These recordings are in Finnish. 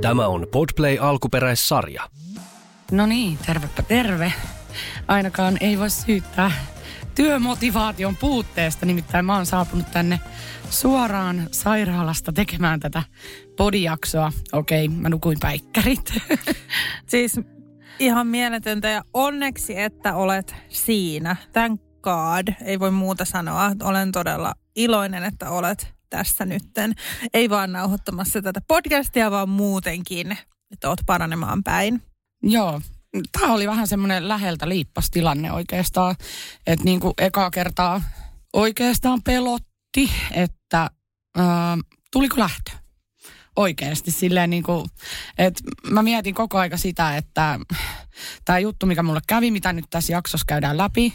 Tämä on Podplay alkuperäissarja. No niin, tervepä terve. Ainakaan ei voi syyttää työmotivaation puutteesta, nimittäin mä oon saapunut tänne suoraan sairaalasta tekemään tätä podijaksoa. Okei, mä nukuin päikkärit. Siis ihan mieletöntä ja onneksi, että olet siinä. Thank God. Ei voi muuta sanoa. Olen todella iloinen, että olet tässä nytten. Ei vaan nauhoittamassa tätä podcastia, vaan muutenkin, että oot paranemaan päin. Joo, tämä oli vähän semmoinen läheltä liippas tilanne oikeastaan. Että niin kuin ekaa kertaa oikeastaan pelotti, että ää, tuliko lähtö oikeasti silleen niin kuin, että mä mietin koko aika sitä, että tämä juttu, mikä mulle kävi, mitä nyt tässä jaksossa käydään läpi,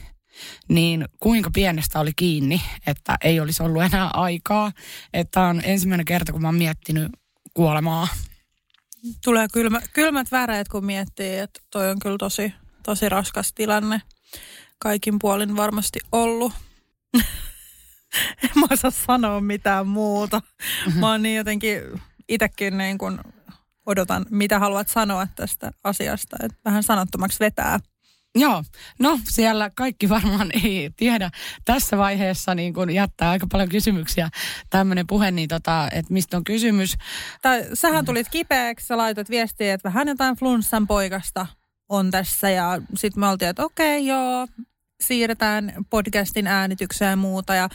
niin kuinka pienestä oli kiinni, että ei olisi ollut enää aikaa. Että on ensimmäinen kerta, kun mä oon miettinyt kuolemaa. Tulee kylmä, kylmät väreet, kun miettii, että toi on kyllä tosi, tosi raskas tilanne. Kaikin puolin varmasti ollut. en mä osaa sanoa mitään muuta. Mä oon niin jotenkin itsekin niin kun odotan, mitä haluat sanoa tästä asiasta. Että vähän sanottomaksi vetää. Joo, no siellä kaikki varmaan ei tiedä. Tässä vaiheessa niin kun jättää aika paljon kysymyksiä tämmöinen puhe, niin tota, että mistä on kysymys. Tai sähän tulit kipeäksi, sä laitoit viestiä, että vähän jotain flunssan poikasta on tässä ja sitten me oltiin, että okei okay, joo, siirretään podcastin äänitykseen ja muuta ja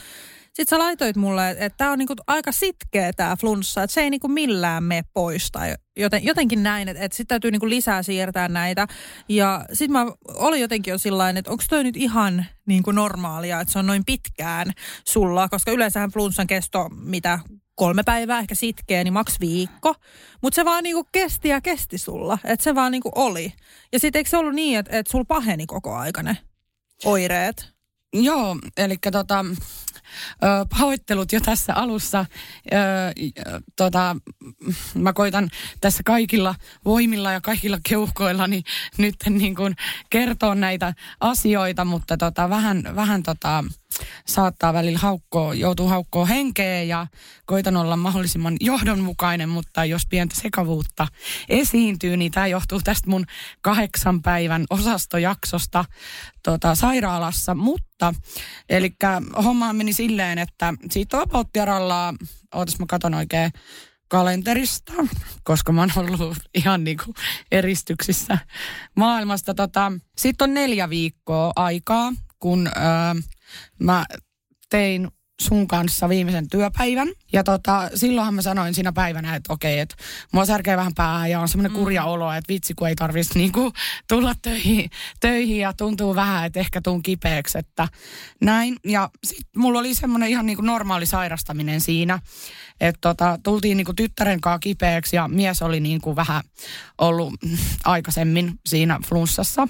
sitten sä laitoit mulle, että tämä on niinku aika sitkeä tämä flunssa, että se ei niinku millään me poista. Joten, jotenkin näin, että, että sitten täytyy niinku lisää siirtää näitä. Ja sitten mä olin jotenkin jo sillä että onko toi nyt ihan niinku normaalia, että se on noin pitkään sulla, koska yleensähän flunssan kesto, mitä kolme päivää ehkä sitkeä, niin maks viikko. Mutta se vaan niinku kesti ja kesti sulla. Että se vaan niinku oli. Ja sitten eikö se ollut niin, että, että sulla paheni koko aikane oireet? Joo, eli tota, pahoittelut jo tässä alussa. Tota, mä koitan tässä kaikilla voimilla ja kaikilla keuhkoillani nyt niin kuin kertoa näitä asioita, mutta tota, vähän, vähän tota, saattaa välillä haukkoa, joutuu haukkoa henkeä ja koitan olla mahdollisimman johdonmukainen, mutta jos pientä sekavuutta esiintyy, niin tämä johtuu tästä mun kahdeksan päivän osastojaksosta tota, sairaalassa, mutta eli homma meni silleen, että siitä vapauttiaralla, ootas mä katon oikein, kalenterista, koska mä oon ollut ihan niin kuin eristyksissä maailmasta. Tota, Sitten on neljä viikkoa aikaa, kun öö, mä tein sun kanssa viimeisen työpäivän. Ja tota, silloinhan mä sanoin siinä päivänä, että okei, että mua särkee vähän pää ja on semmoinen mm. kurja olo, että vitsi kun ei tarvitsisi niinku tulla töihin, töihin ja tuntuu vähän, että ehkä tuun kipeäksi, että näin. Ja sitten mulla oli semmoinen ihan niinku normaali sairastaminen siinä, että tota, tultiin niinku tyttären kanssa kipeäksi ja mies oli niinku vähän ollut aikaisemmin siinä flunssassa.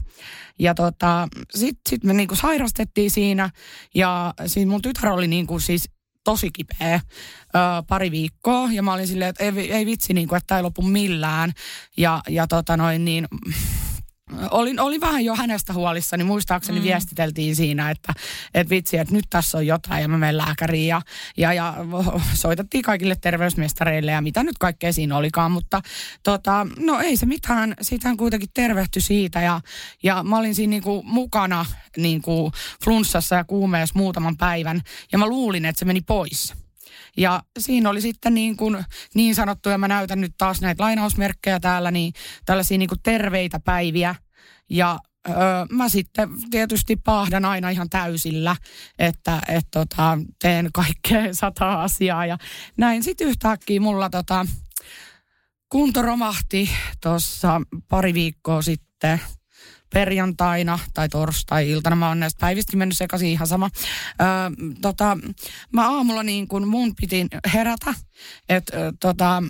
Ja tota, sitten sit me niinku sairastettiin siinä ja siinä mun tytär oli niinku siis tosi kipeä ö, pari viikkoa. Ja mä olin silleen, että ei, ei vitsi, niinku, että tämä ei lopu millään. Ja, ja tota noin niin olin, olin vähän jo hänestä huolissani. Muistaakseni mm. viestiteltiin siinä, että, että vitsi, että nyt tässä on jotain ja mä menen lääkäriin. Ja, ja, ja soitettiin kaikille terveysmestareille ja mitä nyt kaikkea siinä olikaan. Mutta tota, no ei se mitään. Siitä kuitenkin tervehty siitä ja, ja mä olin siinä niinku mukana niinku flunssassa ja kuumeessa muutaman päivän. Ja mä luulin, että se meni pois. Ja siinä oli sitten niin, kuin, niin sanottu, ja mä näytän nyt taas näitä lainausmerkkejä täällä, niin tällaisia niin kuin terveitä päiviä. Ja öö, mä sitten tietysti pahdan aina ihan täysillä, että et, tota, teen kaikkea sata asiaa. Ja näin sitten yhtäkkiä mulla tota, kunto romahti tuossa pari viikkoa sitten – perjantaina tai torstai-iltana. Mä oon näistä päivistä mennyt sekaisin ihan sama. Öö, tota, mä aamulla niin kun mun piti herätä, että tota,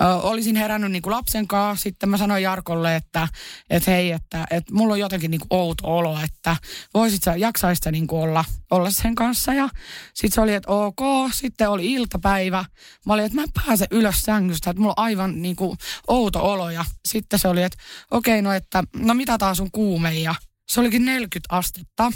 ö, olisin herännyt niin kuin lapsen kanssa. Sitten mä sanoin Jarkolle, että et hei, että et mulla on jotenkin niin kuin outo olo, että voisit sä, jaksaisit sä niin olla, olla sen kanssa. Ja sitten se oli, että ok. Sitten oli iltapäivä. Mä olin, että mä en pääse ylös sängystä, että mulla on aivan niin kuin outo olo. Ja sitten se oli, että okei, okay, no että no mitä taas sun kuume ja se olikin 40 astetta.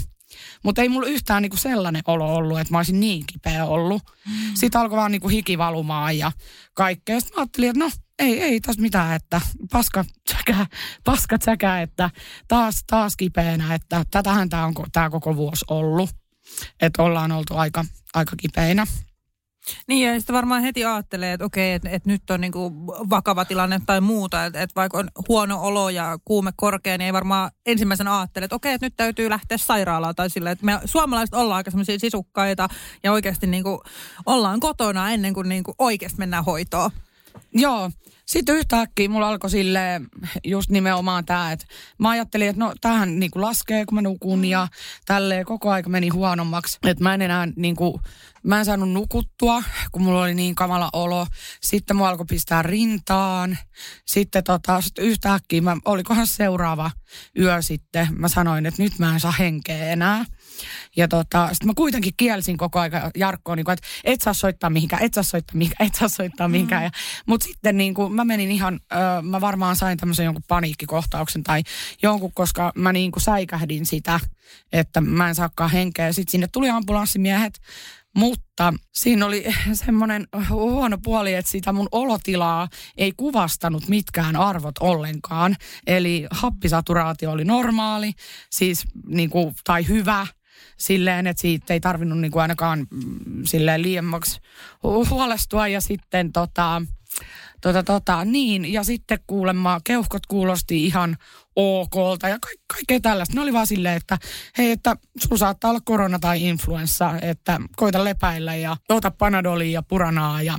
Mutta ei mulla yhtään niinku sellainen olo ollut, että mä olisin niin kipeä ollut. Mm. Sitten alkoi vaan niinku hiki valumaan ja kaikkea. Sitten mä ajattelin, että no ei, ei tässä mitään, että paska säkä, paskat säkä, että taas, taas kipeänä, että tätähän tämä on tämä koko vuosi ollut. Että ollaan oltu aika, aika kipeinä. Niin ja sitten varmaan heti ajattelee, että okei, että, että nyt on niinku vakava tilanne tai muuta, että, että vaikka on huono olo ja kuume korkea, niin ei varmaan ensimmäisenä ajattele, että okei, että nyt täytyy lähteä sairaalaan tai silleen, että me suomalaiset ollaan aika semmoisia sisukkaita ja oikeasti niinku ollaan kotona ennen kuin niinku oikeasti mennään hoitoon. Joo, sitten yhtäkkiä mulla alkoi sille just nimenomaan tämä, että mä ajattelin, että no tähän niinku laskee, kun mä nukun ja tälleen koko aika meni huonommaksi. Että mä en enää niinku, mä en saanut nukuttua, kun mulla oli niin kamala olo. Sitten mua alkoi pistää rintaan. Sitten tota, sit yhtäkkiä, mä, olikohan seuraava yö sitten, mä sanoin, että nyt mä en saa henkeä enää. Ja tota, sitten mä kuitenkin kielsin koko ajan Jarkkoon, niin että et saa soittaa mihinkään, et saa soittaa mihinkään, et saa soittaa mihinkään. Mm. Mutta sitten niin kuin, mä menin ihan, ö, mä varmaan sain tämmöisen jonkun paniikkikohtauksen tai jonkun, koska mä niin kuin säikähdin sitä, että mä en saakaan henkeä. Sitten sinne tuli ambulanssimiehet, mutta siinä oli semmoinen huono puoli, että sitä mun olotilaa ei kuvastanut mitkään arvot ollenkaan. Eli happisaturaatio oli normaali, siis niin kuin, tai hyvä, silleen, että siitä ei tarvinnut niin kuin ainakaan mm, silleen liiemmaksi huolestua. Ja sitten tota, tota, tota, niin, ja sitten kuulemma keuhkot kuulosti ihan okolta ja ka- kaikkea tällaista. Ne oli vaan silleen, että hei, että sulla saattaa olla korona tai influenssa, että koita lepäillä ja ota panadolia ja puranaa ja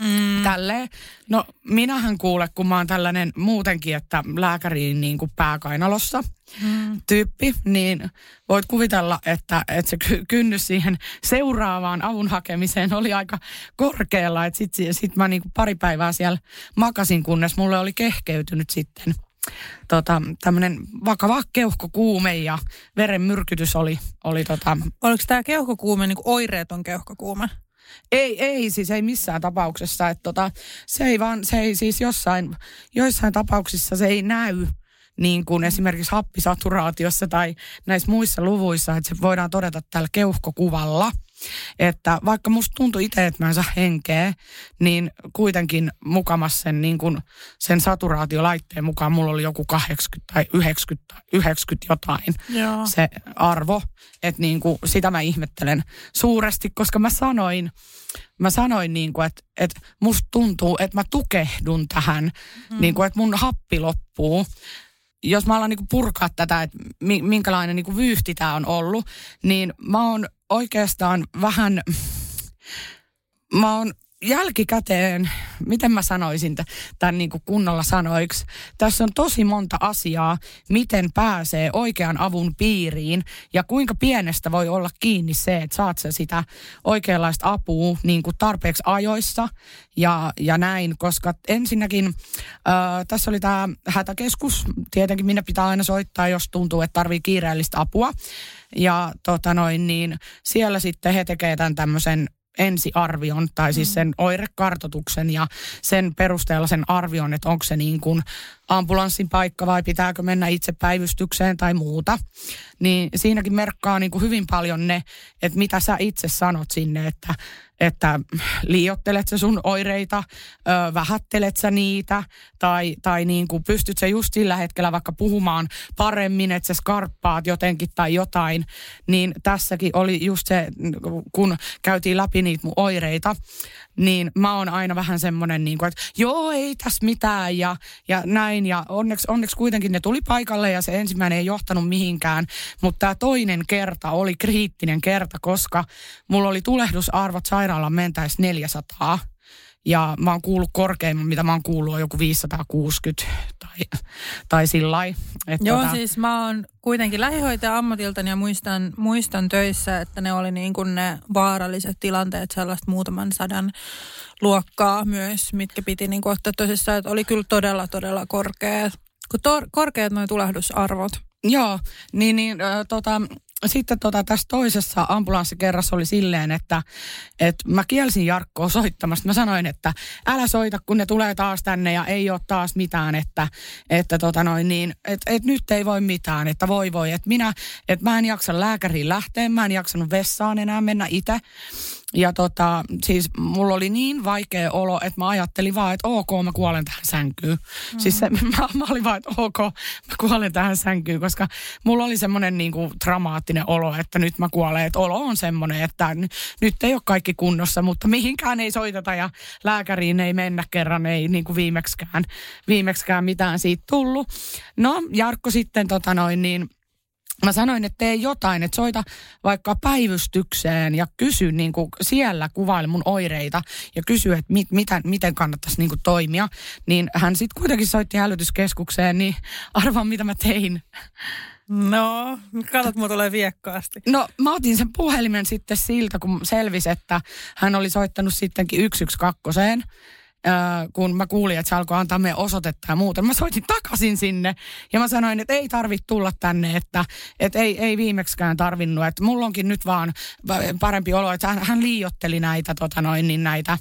Mm. Tälleen. No minähän kuule, kun mä oon tällainen muutenkin, että lääkäriin niin kuin pääkainalossa mm. tyyppi, niin voit kuvitella, että, että se kynnys siihen seuraavaan avun hakemiseen oli aika korkealla. Että sit, sit mä niin kuin pari päivää siellä makasin, kunnes mulle oli kehkeytynyt sitten tota, tämmöinen vakava keuhkokuume ja verenmyrkytys oli, oli tota... Oliko tämä keuhkokuume niin oireeton keuhkokuume? Ei, ei siis ei missään tapauksessa. Että tota, se ei vaan, se ei siis jossain, joissain tapauksissa se ei näy niin kuin esimerkiksi happisaturaatiossa tai näissä muissa luvuissa, että se voidaan todeta tällä keuhkokuvalla. Että vaikka musta tuntui itse, että mä en saa henkeä, niin kuitenkin mukamassa sen, niin kuin sen saturaatiolaitteen mukaan mulla oli joku 80 tai 90, 90 jotain Joo. se arvo. Että niin kuin sitä mä ihmettelen suuresti, koska mä sanoin, mä sanoin niin kuin, että, että musta tuntuu, että mä tukehdun tähän, mm. niin kuin, että mun happi loppuu jos mä alan niinku purkaa tätä, että minkälainen niinku vyyhti tämä on ollut, niin mä oon oikeastaan vähän, mä oon jälkikäteen, miten mä sanoisin tämän niin kuin kunnolla sanoiksi, tässä on tosi monta asiaa, miten pääsee oikean avun piiriin ja kuinka pienestä voi olla kiinni se, että saat sä sitä oikeanlaista apua niin kuin tarpeeksi ajoissa ja, ja näin, koska ensinnäkin äh, tässä oli tämä hätäkeskus, tietenkin minne pitää aina soittaa, jos tuntuu, että tarvii kiireellistä apua. Ja tota noin, niin siellä sitten he tekevät tämän tämmöisen ensiarvion tai siis mm. sen oirekartotuksen ja sen perusteella sen arvion, että onko se niin kuin ambulanssin paikka vai pitääkö mennä itse päivystykseen tai muuta. Niin siinäkin merkkaa niin kuin hyvin paljon ne, että mitä sä itse sanot sinne, että että liiottelet sä sun oireita, ö, vähättelet sä niitä, tai, tai niin kuin pystyt sä just sillä hetkellä vaikka puhumaan paremmin, että sä skarppaat jotenkin tai jotain, niin tässäkin oli just se, kun käytiin läpi niitä mun oireita, niin mä oon aina vähän semmoinen, niin kuin, että joo, ei tässä mitään ja, ja näin. Ja onneksi, onneksi kuitenkin ne tuli paikalle ja se ensimmäinen ei johtanut mihinkään. Mutta tämä toinen kerta oli kriittinen kerta, koska mulla oli tulehdusarvot sairaalan mentäessä 400. Ja mä oon kuullut korkeimman, mitä mä oon kuullut, on joku 560 tai, tai sillä Joo, tota... siis mä oon kuitenkin lähihoitaja ammatiltani ja muistan, muistan töissä, että ne oli niin kuin ne vaaralliset tilanteet, sellaista muutaman sadan luokkaa myös, mitkä piti niin kuin ottaa tosissaan, että oli kyllä todella, todella korkeat, kun tor- korkeat noin tulehdusarvot. Joo, niin, niin äh, tota, sitten tota, tässä toisessa ambulanssikerrassa oli silleen, että, että mä kielsin Jarkkoa soittamasta. Mä sanoin, että älä soita, kun ne tulee taas tänne ja ei ole taas mitään, että, että tota noin niin, että, että nyt ei voi mitään, että voi voi. Että minä, että mä en jaksa lääkäriin lähteä, mä en jaksanut vessaan enää mennä itse. Ja tota, siis mulla oli niin vaikea olo, että mä ajattelin vaan, että ok, mä kuolen tähän sänkyyn. Mm. Siis se, mä, mä olin vaan, että ok, mä kuolen tähän sänkyyn, koska mulla oli semmoinen niin kuin dramaattinen olo, että nyt mä kuolen. Että olo on semmoinen, että n- nyt ei ole kaikki kunnossa, mutta mihinkään ei soiteta ja lääkäriin ei mennä kerran, ei niin kuin viimekskään, viimekskään mitään siitä tullut. No, Jarkko sitten tota noin niin, Mä sanoin, että tee jotain, että soita vaikka päivystykseen ja kysy niin kuin siellä kuvaile mun oireita ja kysy, että mit, mitä, miten kannattaisi niin kuin toimia. Niin hän sitten kuitenkin soitti hälytyskeskukseen, niin arvaa mitä mä tein. No, katsot, mua tulee viekkaasti. No mä otin sen puhelimen sitten siltä, kun selvisi, että hän oli soittanut sittenkin 112 äh, kun mä kuulin, että se alkoi antaa meidän osoitetta ja muuta. Mä soitin takaisin sinne ja mä sanoin, että ei tarvitse tulla tänne, että, että ei, ei viimeksikään tarvinnut. Että mulla onkin nyt vaan parempi olo, että hän, hän liiotteli näitä, tota noin, niin näitä,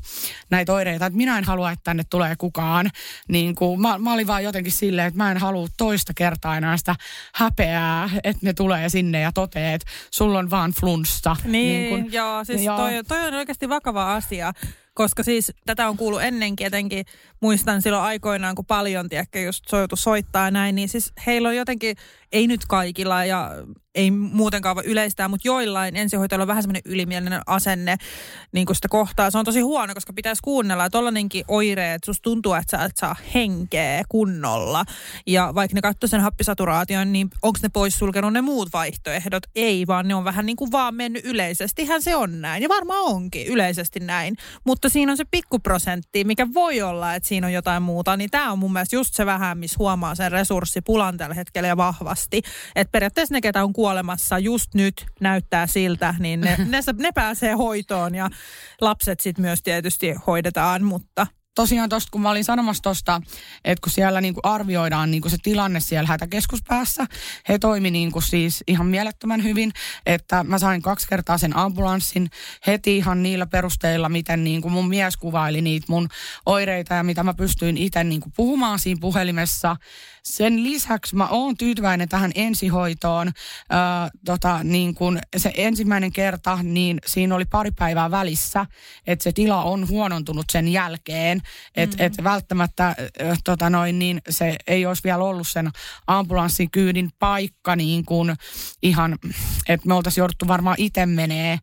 näitä oireita. Että minä en halua, että tänne tulee kukaan. Niin kuin, mä, mä olin vaan jotenkin silleen, että mä en halua toista kertaa enää sitä häpeää, että ne tulee sinne ja toteaa, että sulla on vaan flunssa. Niin, niin kun, joo, siis joo. Toi, toi on oikeasti vakava asia. Koska siis tätä on kuullut ennenkin, etenkin muistan silloin aikoinaan, kun paljon, tiedäkö, just soitu soittaa näin, niin siis heillä on jotenkin, ei nyt kaikilla ja ei muutenkaan voi yleistää, mutta joillain ensihoitajilla on vähän semmoinen ylimielinen asenne niin kuin sitä kohtaa. Se on tosi huono, koska pitäisi kuunnella, että tollanenkin oireet, että susta tuntuu, että sä et saa henkeä kunnolla. Ja vaikka ne katsoo sen happisaturaation, niin onko ne pois sulkenut ne muut vaihtoehdot? Ei, vaan ne on vähän niin kuin vaan mennyt yleisestihän se on näin. Ja varmaan onkin yleisesti näin. Mutta siinä on se pikkuprosentti, mikä voi olla, että siinä on jotain muuta. Niin tämä on mun mielestä just se vähän, missä huomaa sen resurssipulan tällä hetkellä ja vahvasti. Että periaatteessa ne, ketä on kuolemassa just nyt näyttää siltä, niin ne, ne, ne pääsee hoitoon ja lapset sitten myös tietysti hoidetaan, mutta tosiaan tuosta, kun mä olin sanomassa tuosta, että kun siellä niinku arvioidaan niinku se tilanne siellä hätäkeskuspäässä, he toimi niinku siis ihan mielettömän hyvin, että mä sain kaksi kertaa sen ambulanssin heti ihan niillä perusteilla, miten niinku mun mies kuvaili niitä mun oireita ja mitä mä pystyin itse niinku puhumaan siinä puhelimessa. Sen lisäksi mä oon tyytyväinen tähän ensihoitoon. Ö, tota, niin kun se ensimmäinen kerta, niin siinä oli pari päivää välissä, että se tila on huonontunut sen jälkeen. Että mm-hmm. et välttämättä ö, tota noin, niin se ei olisi vielä ollut sen ambulanssikyydin paikka niin kuin ihan, että me oltaisiin jouduttu varmaan itse menee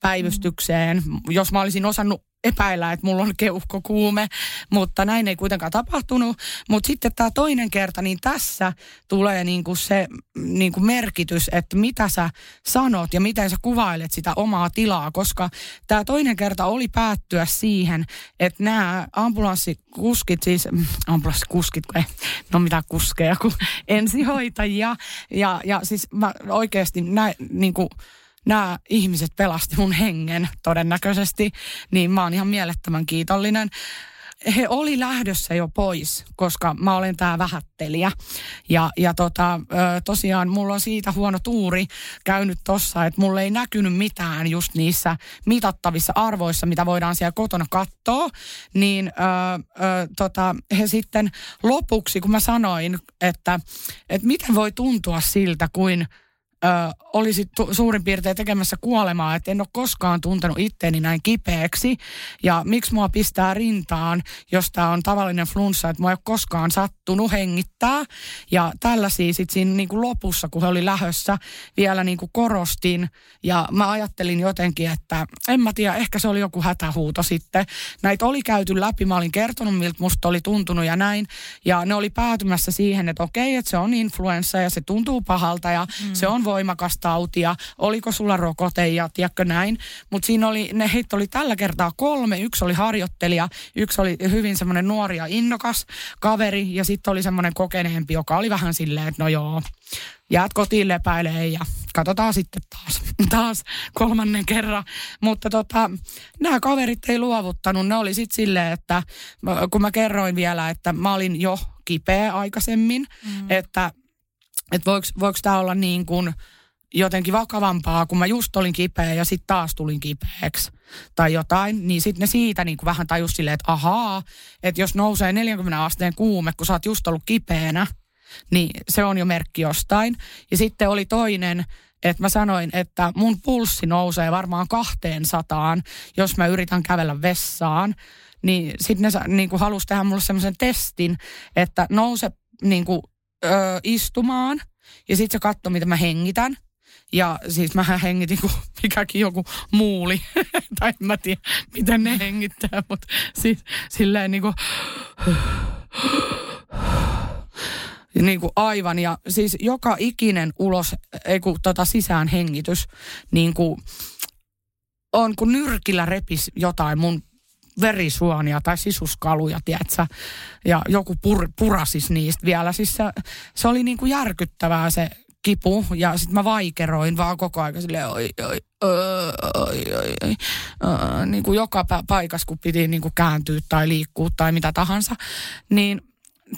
päivystykseen. Jos mä olisin osannut epäillä, että mulla on keuhkokuume, mutta näin ei kuitenkaan tapahtunut. Mutta sitten tämä toinen kerta, niin tässä tulee niinku se niinku merkitys, että mitä sä sanot ja miten sä kuvailet sitä omaa tilaa, koska tämä toinen kerta oli päättyä siihen, että nämä ambulanssikuskit, siis mm, ambulanssikuskit, kun ei, no mitä kuskeja, kun ensihoitajia, ja, ja siis mä oikeasti näin, niin kuin, nämä ihmiset pelasti mun hengen todennäköisesti, niin mä oon ihan mielettömän kiitollinen. He oli lähdössä jo pois, koska mä olen tää vähättelijä. Ja, ja tota, tosiaan mulla on siitä huono tuuri käynyt tossa, että mulla ei näkynyt mitään just niissä mitattavissa arvoissa, mitä voidaan siellä kotona katsoa. Niin ö, ö, tota, he sitten lopuksi, kun mä sanoin, että, että miten voi tuntua siltä, kuin ö, olisi tu- suurin piirtein tekemässä kuolemaa, että en ole koskaan tuntenut itteeni näin kipeäksi. Ja miksi mua pistää rintaan, jos tämä on tavallinen flunssa, että mua ei ole koskaan sattunut hengittää. Ja tällaisia sitten siinä niin kuin lopussa, kun he oli lähössä, vielä niin kuin korostin. Ja mä ajattelin jotenkin, että en mä tiedä, ehkä se oli joku hätähuuto sitten. Näitä oli käyty läpi, mä olin kertonut, miltä musta oli tuntunut ja näin. Ja ne oli päätymässä siihen, että okei, että se on influenssa ja se tuntuu pahalta ja mm. se on voimakas tauti ja oliko sulla rokote ja tiedätkö näin. Mutta siinä oli, ne heitä oli tällä kertaa kolme. Yksi oli harjoittelija, yksi oli hyvin semmoinen nuori ja innokas kaveri ja sitten oli semmoinen kokeneempi, joka oli vähän silleen, että no joo, jäät kotiin lepäilee ja katsotaan sitten taas, taas kolmannen kerran. Mutta tota, nämä kaverit ei luovuttanut. Ne oli sitten silleen, että kun mä kerroin vielä, että mä olin jo kipeä aikaisemmin, mm. että että voiko, voiko tämä olla niin kuin jotenkin vakavampaa, kun mä just olin kipeä ja sitten taas tulin kipeäksi tai jotain, niin sitten ne siitä niin kuin vähän tajus silleen, että ahaa, että jos nousee 40 asteen kuume, kun sä oot just ollut kipeänä, niin se on jo merkki jostain. Ja sitten oli toinen, että mä sanoin, että mun pulssi nousee varmaan kahteen sataan, jos mä yritän kävellä vessaan. Niin sitten ne niin halusi tehdä mulle semmoisen testin, että nouse niin kuin, ö, istumaan ja sitten se katsoi, mitä mä hengitän. Ja siis mä hengitin kuin mikäkin joku muuli. tai en mä tiedä, miten ne hengittää, mutta siis silleen niin kuin niin kuin aivan. Ja siis joka ikinen ulos, ei kun tota sisään hengitys, niin kuin on kun nyrkillä repis jotain mun verisuonia tai sisuskaluja, tiedätkö? Ja joku pur, purasis niistä vielä. Siis se, se oli niin kuin järkyttävää se kipu ja sitten mä vaikeroin vaan koko ajan silleen oi, oi, oi, oi, oi, oi. Uh, niin kuin joka paikassa, kun piti niin kuin kääntyä tai liikkua tai mitä tahansa. Niin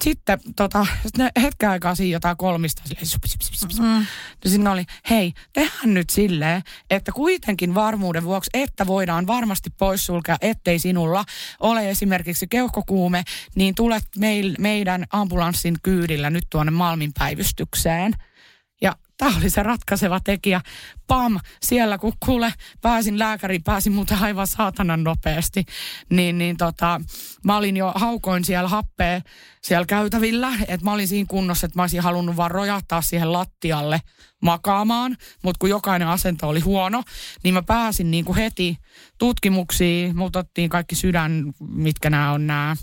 sitten tota, ne hetken aikaa siinä jotain kolmista silleen, mm. sinne oli, hei, tehdään nyt silleen, että kuitenkin varmuuden vuoksi, että voidaan varmasti poissulkea, ettei sinulla ole esimerkiksi keuhkokuume, niin tulet meil, meidän ambulanssin kyydillä nyt tuonne Malmin päivystykseen – Tämä oli se ratkaiseva tekijä. Pam, siellä kun kuule, pääsin lääkäriin, pääsin muuten aivan saatanan nopeasti. Niin, niin tota, mä olin jo, haukoin siellä happea siellä käytävillä, että mä olin siinä kunnossa, että mä olisin halunnut vaan rojahtaa siihen lattialle makaamaan, mutta kun jokainen asento oli huono, niin mä pääsin niin kuin heti tutkimuksiin, mut otettiin kaikki sydän, mitkä nämä on nämä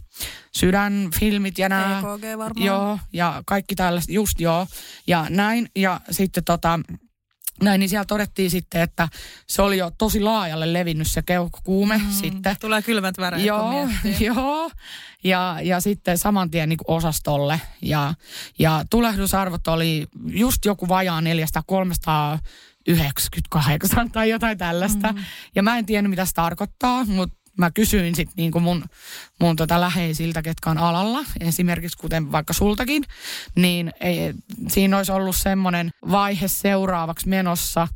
sydänfilmit ja nämä. EKG varmaan. Joo, ja kaikki tällaiset, just joo, ja näin, ja sitten tota, näin, niin siellä todettiin sitten, että se oli jo tosi laajalle levinnyt se keuhkokuume mm, sitten. Tulee kylmät väreet, Joo, joo. Ja, ja sitten saman tien niin osastolle. Ja, ja tulehdusarvot oli just joku vajaa 400, 398 tai jotain tällaista. Mm. Ja mä en tiennyt, mitä se tarkoittaa, mutta mä kysyin sitten niinku mun, mun tota läheisiltä, ketkä on alalla, esimerkiksi kuten vaikka sultakin, niin ei, siinä olisi ollut semmoinen vaihe seuraavaksi menossa,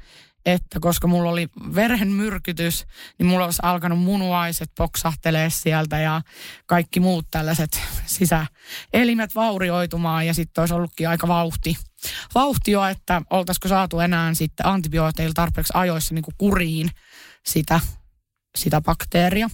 että koska mulla oli verenmyrkytys, niin mulla olisi alkanut munuaiset poksahtelee sieltä ja kaikki muut tällaiset sisäelimet vaurioitumaan ja sitten olisi ollutkin aika vauhti. Vauhti jo, että oltaisiko saatu enää sitten antibiooteilla tarpeeksi ajoissa niin kuin kuriin sitä sitä bakteeria.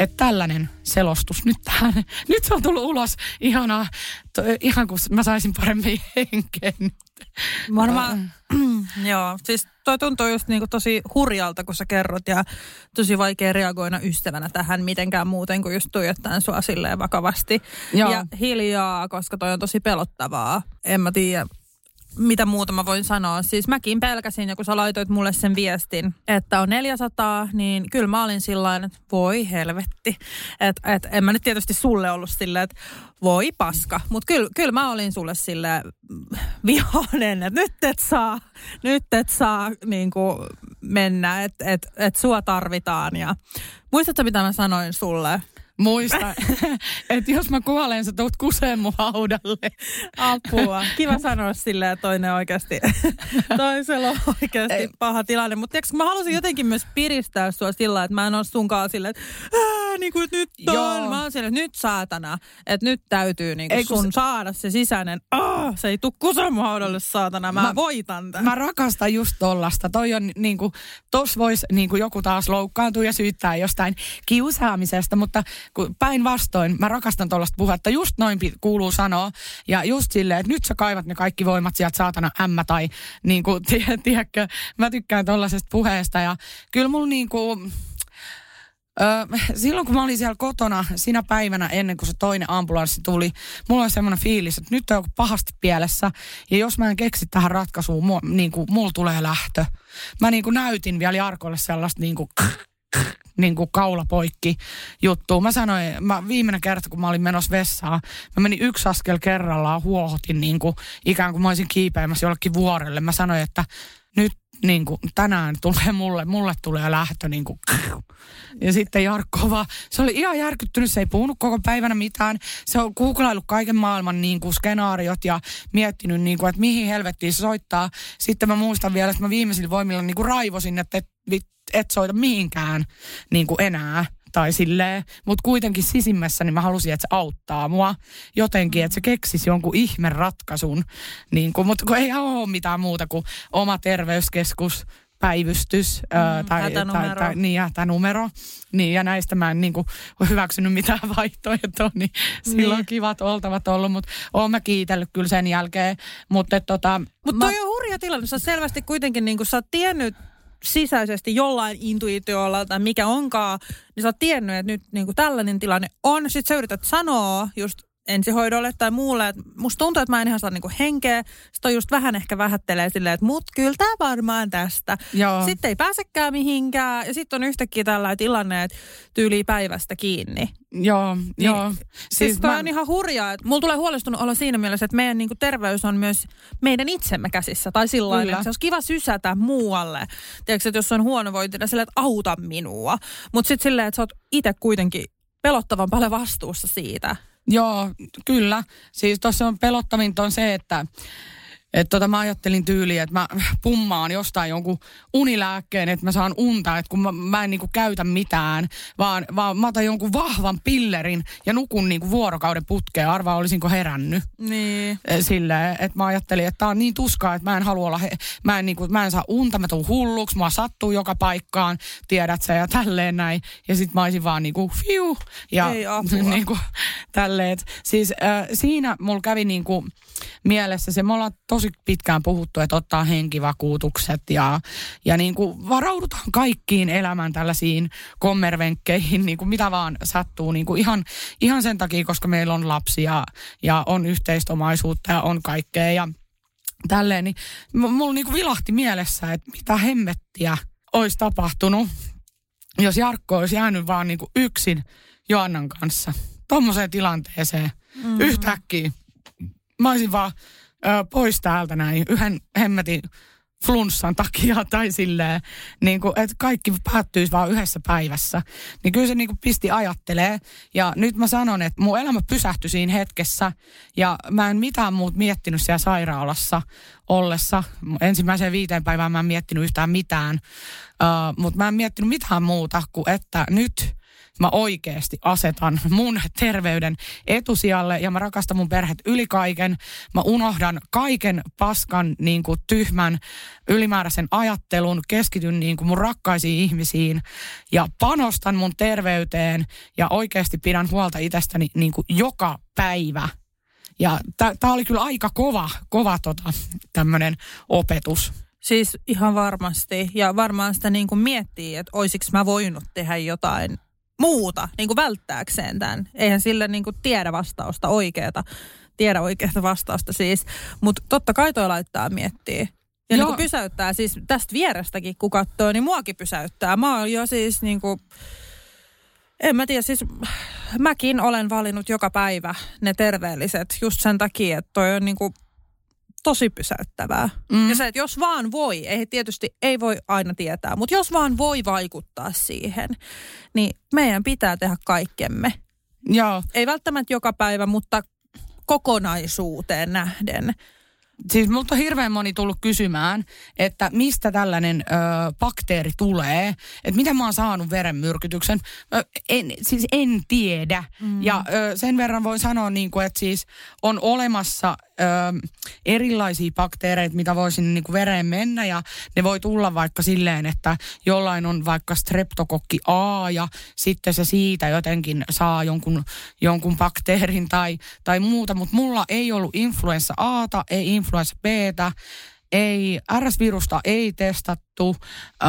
Että tällainen selostus nyt tähän. Nyt se on tullut ulos ihanaa, to, ihan kun mä saisin paremmin henkeä Varmaan, joo. Siis toi tuntuu just niinku tosi hurjalta, kun sä kerrot ja tosi vaikea reagoida ystävänä tähän mitenkään muuten kuin just tuijottaen sua silleen vakavasti. Joo. Ja hiljaa, koska toi on tosi pelottavaa. En mä tiedä, mitä muuta mä voin sanoa. Siis mäkin pelkäsin, ja kun sä laitoit mulle sen viestin, että on 400, niin kyllä mä olin sillä että voi helvetti. Että et, en mä nyt tietysti sulle ollut silleen, että voi paska. Mutta kyllä, kyllä mä olin sulle sille vihoinen, että nyt et saa, nyt et saa niin mennä, että et, et sua tarvitaan. Ja muistatko, mitä mä sanoin sulle? Muista, että jos mä kuolen, sä tuut kuseen mun haudalle. Apua. Kiva sanoa silleen, että toinen oikeasti, toisella on oikeasti Ei. paha tilanne. Mutta mä halusin jotenkin myös piristää sua sillä että mä en ole sunkaan silleen, että niin kuin, nyt on. Mä oon silleen, että nyt saatana, että nyt täytyy niin kuin sun se... saada se sisäinen, oh, se ei tuu kuseen mun haudalle saatana, mä, mä voitan tämän. Mä rakastan just tollasta. Toi on niin kuin, tos vois niin kuin joku taas loukkaantua ja syyttää jostain kiusaamisesta, mutta päinvastoin mä rakastan tuollaista puhetta. Just noin kuuluu sanoa. Ja just silleen, että nyt sä kaivat ne kaikki voimat sieltä saatana ämmä tai niin kuin, tiedätkö, mä tykkään tuollaisesta puheesta. Ja kyllä mulla niin kuin, Silloin kun mä olin siellä kotona sinä päivänä ennen kuin se toinen ambulanssi tuli, mulla oli semmoinen fiilis, että nyt on joku pahasti pielessä. Ja jos mä en keksi tähän ratkaisuun, mulla, niin kuin, mulla tulee lähtö. Mä niin kuin näytin vielä Jarkolle sellaista niin kuin, niin kuin kaulapoikki juttu. Mä sanoin, mä viimeinen kerta kun mä olin menossa vessaan, mä menin yksi askel kerrallaan, huohotin niin kuin, ikään kuin mä olisin kiipeämässä jollekin vuorelle. Mä sanoin, että nyt niin kuin, tänään tulee mulle, mulle tulee lähtö niin kuin, ja sitten Jarkko vaan, se oli ihan järkyttynyt, se ei puhunut koko päivänä mitään. Se on googlaillut kaiken maailman niin kuin, skenaariot ja miettinyt, niin kuin, että mihin helvettiin se soittaa. Sitten mä muistan vielä, että mä viimeisillä voimilla niin kuin raivosin, että et, et soita mihinkään niin kuin enää tai silleen, mutta kuitenkin sisimmässä niin mä halusin, että se auttaa mua jotenkin, että se keksisi jonkun ihme ratkaisun, niin kuin, mutta kun ei ole mitään muuta kuin oma terveyskeskus, päivystys mm, tai, tai, tai, niin, hätänumero. Niin, ja näistä mä en niin kuin, hyväksynyt mitään vaihtoehtoa, niin, niin. silloin kivat oltavat ollut, mutta oon mä kiitellyt kyllä sen jälkeen. Mutta tota, Mut mä... toi on hurja tilanne, sä selvästi kuitenkin niin kuin sä oot tiennyt sisäisesti jollain intuitiolla tai mikä onkaan, niin sä oot tiennyt, että nyt niin kuin tällainen tilanne on. Sitten sä yrität sanoa just ensihoidolle tai muulle, että musta tuntuu, että mä en ihan saa niinku henkeä. Sitten on just vähän ehkä vähättelee silleen, että mut kyllä tää varmaan tästä. Joo. Sitten ei pääsekään mihinkään ja sitten on yhtäkkiä tällainen tilanne, että tyyli päivästä kiinni. Joo, niin, joo. Siis, siis mä... on ihan hurjaa. Että mulla tulee huolestunut olla siinä mielessä, että meidän niinku terveys on myös meidän itsemme käsissä. Tai sillä että se olisi kiva sysätä muualle. Tiedätkö, että jos on huonovointinen, silleen, että auta minua. Mutta sitten silleen, että sä oot itse kuitenkin pelottavan paljon vastuussa siitä. Joo, kyllä. Siis tuossa on pelottavinta on se, että että tota, mä ajattelin tyyliin, että mä pummaan jostain jonkun unilääkkeen, että mä saan unta, että kun mä, mä en niinku käytä mitään, vaan, vaan mä otan jonkun vahvan pillerin ja nukun niinku vuorokauden putkeen. Arvaa, olisinko herännyt. Niin. E, silleen, että mä ajattelin, että tää on niin tuskaa, että mä en halua olla, he, mä, en, niinku, mä en saa unta, mä tuun hulluksi, mua sattuu joka paikkaan, tiedät sä ja tälleen näin. Ja sit mä olisin vaan niinku, fiu. Ja Ei niinku, tälleen. Siis äh, siinä mulla kävi niinku mielessä se, me ollaan tosi pitkään puhuttu, että ottaa henkivakuutukset ja, ja niin kuin varaudutaan kaikkiin elämän tällaisiin kommervenkkeihin, niin kuin mitä vaan sattuu niin kuin ihan, ihan sen takia, koska meillä on lapsia ja on yhteistomaisuutta ja on kaikkea ja tälleen, niin mulla niin kuin vilahti mielessä, että mitä hemmettiä olisi tapahtunut, jos Jarkko olisi jäänyt vaan niin kuin yksin Joannan kanssa tuommoiseen tilanteeseen mm-hmm. yhtäkkiä. Mä olisin vaan ö, pois täältä näin yhden hemmetin flunssan takia tai silleen, niin kuin, että kaikki päättyisi vaan yhdessä päivässä. Niin kyllä se niin kuin pisti ajattelee. Ja nyt mä sanon, että mun elämä pysähtyi siinä hetkessä ja mä en mitään muut miettinyt siellä sairaalassa ollessa. Ensimmäiseen viiteen päivään mä en miettinyt yhtään mitään, uh, mutta mä en miettinyt mitään muuta kuin, että nyt – mä oikeasti asetan mun terveyden etusijalle ja mä rakastan mun perhet yli kaiken. Mä unohdan kaiken paskan niin kuin tyhmän ylimääräisen ajattelun, keskityn niin kuin mun rakkaisiin ihmisiin ja panostan mun terveyteen ja oikeasti pidän huolta itsestäni niin kuin joka päivä. Ja tämä oli kyllä aika kova, kova tota, tämmöinen opetus. Siis ihan varmasti. Ja varmaan sitä niin kuin miettii, että olisiko mä voinut tehdä jotain muuta niin kuin välttääkseen tämän. Eihän sille niin kuin tiedä vastausta oikeata, tiedä oikeata vastausta siis. Mutta totta kai toi laittaa miettiä. Ja niin kuin pysäyttää, siis tästä vierestäkin kun katsoo, niin muakin pysäyttää. Mä oon jo siis niin kuin, en mä tiedä, siis mäkin olen valinnut joka päivä ne terveelliset just sen takia, että toi on niin kuin tosi pysäyttävää. Mm. Ja se, että jos vaan voi, ei tietysti ei voi aina tietää, mutta jos vaan voi vaikuttaa siihen, niin meidän pitää tehdä kaikkemme. Joo. Ei välttämättä joka päivä, mutta kokonaisuuteen nähden siis multa on hirveän moni tullut kysymään, että mistä tällainen ö, bakteeri tulee, että miten mä oon saanut verenmyrkytyksen. Ö, en, siis en tiedä. Mm. Ja ö, sen verran voin sanoa, niin kuin, että siis on olemassa ö, erilaisia bakteereita, mitä voisin niin kuin vereen mennä ja ne voi tulla vaikka silleen, että jollain on vaikka streptokokki A ja sitten se siitä jotenkin saa jonkun, jonkun bakteerin tai, tai muuta, mutta mulla ei ollut influenssa Ata, ei influenssa Btä, ei, RS-virusta ei testattu, äh,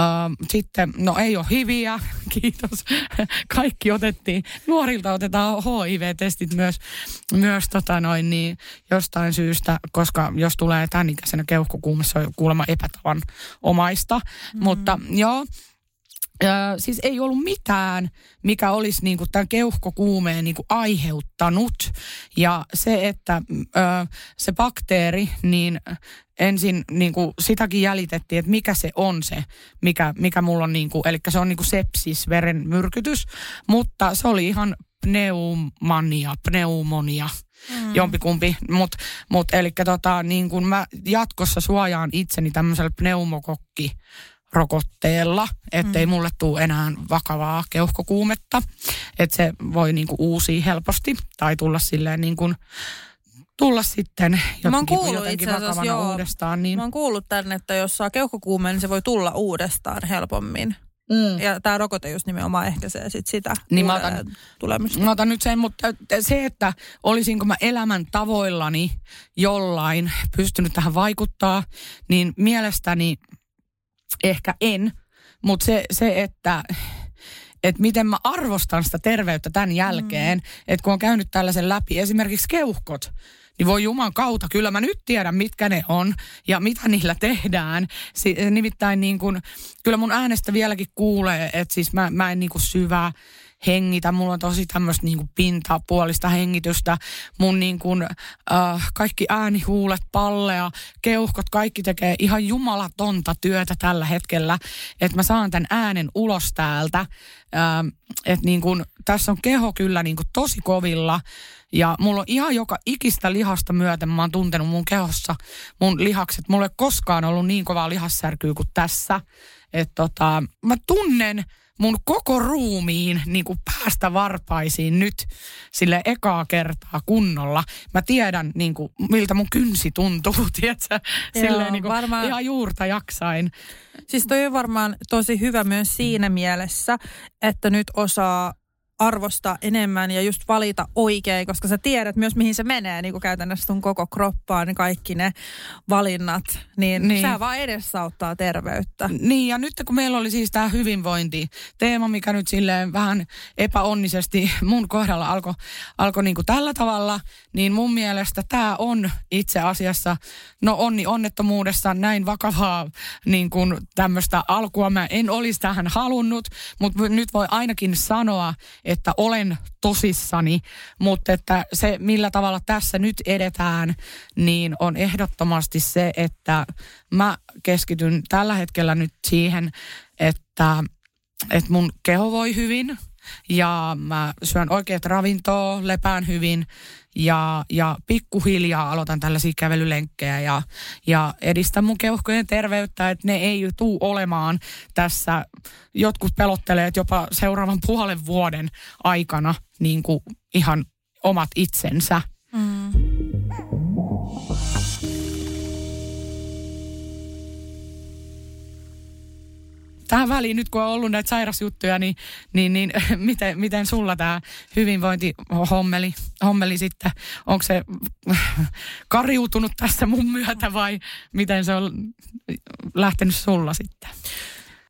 sitten, no ei ole hiviä, kiitos, kaikki otettiin, nuorilta otetaan HIV-testit myös, myös tota noin, niin jostain syystä, koska jos tulee tämän ikäisenä keuhkokuumessa, se on kuulemma epätavan omaista, mm-hmm. mutta joo, Ää, siis ei ollut mitään, mikä olisi niinku tämän keuhkokuumeen niinku aiheuttanut. Ja se, että ää, se bakteeri, niin ensin niinku sitäkin jäljitettiin, että mikä se on se, mikä, mikä mulla on, niinku, eli se on niinku sepsis, verenmyrkytys, mutta se oli ihan pneumania, pneumonia, mm. jompikumpi. Mutta mut, eli tota, niin kun mä jatkossa suojaan itseni tämmöisellä pneumokokki rokotteella, ettei mm. mulle tule enää vakavaa keuhkokuumetta. Että se voi niinku uusia helposti tai tulla silleen niin kuin, tulla sitten jotenkin, jotenkin vakavana joo, uudestaan. Niin... Mä oon kuullut tänne, että jos saa keuhkokuumeen, niin se voi tulla uudestaan helpommin. Mm. Ja tämä rokote just nimenomaan ehkäisee sit sitä niin mä otan, tulemista. Mä otan nyt sen, mutta se, että olisinko mä elämän tavoillani jollain pystynyt tähän vaikuttaa, niin mielestäni ehkä en. Mutta se, se, että että miten mä arvostan sitä terveyttä tämän jälkeen, mm. että kun on käynyt tällaisen läpi, esimerkiksi keuhkot, niin voi Juman kautta, kyllä mä nyt tiedän, mitkä ne on ja mitä niillä tehdään. Si- nimittäin niin kun, kyllä mun äänestä vieläkin kuulee, että siis mä, mä en niin syvää hengitä. Mulla on tosi tämmöistä niin pintapuolista hengitystä. Mun niin kuin, äh, kaikki äänihuulet, pallea, keuhkot, kaikki tekee ihan jumalatonta työtä tällä hetkellä. Että mä saan tämän äänen ulos täältä. Äh, että niin kuin, tässä on keho kyllä niin kuin tosi kovilla. Ja mulla on ihan joka ikistä lihasta myöten, mä oon tuntenut mun kehossa mun lihakset. Mulla ei koskaan ollut niin kovaa lihassärkyä kuin tässä. Että tota, mä tunnen mun koko ruumiin niin kuin päästä varpaisiin nyt sille ekaa kertaa kunnolla. Mä tiedän niin kuin, miltä mun kynsi tuntuu, tiedätkö? Silleen niin kuin, varmaan... ihan juurta jaksain. Siis toi on varmaan tosi hyvä myös siinä mielessä, että nyt osaa arvostaa enemmän ja just valita oikein, koska sä tiedät myös mihin se menee, niin kuin käytännössä sun koko kroppaan, niin kaikki ne valinnat, niin, niin. sä vaan edesauttaa terveyttä. Niin ja nyt kun meillä oli siis tämä hyvinvointi teema, mikä nyt silleen vähän epäonnisesti mun kohdalla alkoi alko niin kuin tällä tavalla, niin mun mielestä tämä on itse asiassa, no onni onnettomuudessa näin vakavaa niin kuin tämmöistä alkua mä en olisi tähän halunnut, mutta nyt voi ainakin sanoa, että olen tosissani, mutta että se millä tavalla tässä nyt edetään, niin on ehdottomasti se, että mä keskityn tällä hetkellä nyt siihen, että, että mun keho voi hyvin ja mä syön oikeat ravintoa, lepään hyvin ja, ja pikkuhiljaa aloitan tällaisia kävelylenkkejä ja, ja edistän mun keuhkojen terveyttä, että ne ei tule olemaan tässä, jotkut pelottelee, että jopa seuraavan puolen vuoden aikana niin kuin ihan omat itsensä. Mm. Tähän väliin nyt kun on ollut näitä sairasjuttuja, niin, niin, niin miten, miten sulla tämä hyvinvointihommeli hommeli sitten, onko se kariutunut tässä mun myötä vai miten se on lähtenyt sulla sitten?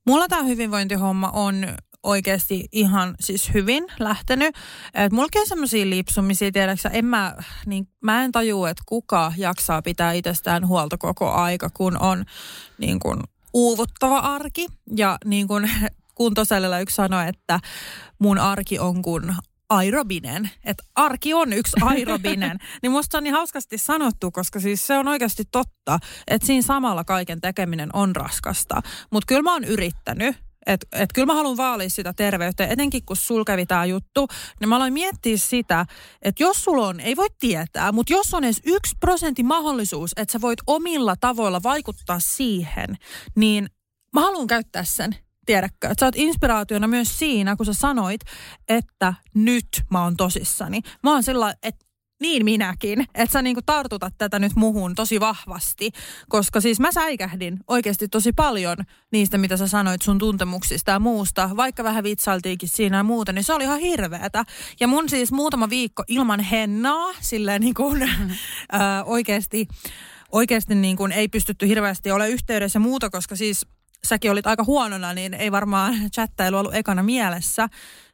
Mulla tämä hyvinvointihomma on oikeasti ihan siis hyvin lähtenyt. Et mulla on semmoisia lipsumisia, tiedäksä, en mä, niin mä en tajua, että kuka jaksaa pitää itsestään huolta koko aika, kun on niin kun uuvuttava arki. Ja niin kuin kuntosalilla yksi sanoi, että mun arki on kuin aerobinen. Että arki on yksi aerobinen. niin musta on niin hauskasti sanottu, koska siis se on oikeasti totta, että siinä samalla kaiken tekeminen on raskasta. Mutta kyllä mä oon yrittänyt että et kyllä mä haluan vaalia sitä terveyttä, etenkin kun sul kävi tämä juttu, niin mä aloin miettiä sitä, että jos sulla on, ei voi tietää, mutta jos on edes yksi prosentti mahdollisuus, että sä voit omilla tavoilla vaikuttaa siihen, niin mä haluan käyttää sen tiedäkö, että sä oot inspiraationa myös siinä, kun sä sanoit, että nyt mä oon tosissani. Mä oon sillä että niin minäkin, että sä niinku tartutat tätä nyt muhun tosi vahvasti, koska siis mä säikähdin oikeasti tosi paljon niistä, mitä sä sanoit sun tuntemuksista ja muusta, vaikka vähän vitsailtiinkin siinä ja muuta, niin se oli ihan hirveetä. Ja mun siis muutama viikko ilman hennaa, silleen niin kuin, mm-hmm. ää, oikeasti, oikeasti niin kuin ei pystytty hirveästi ole yhteydessä muuta, koska siis säkin olit aika huonona, niin ei varmaan chattailu ollut ekana mielessä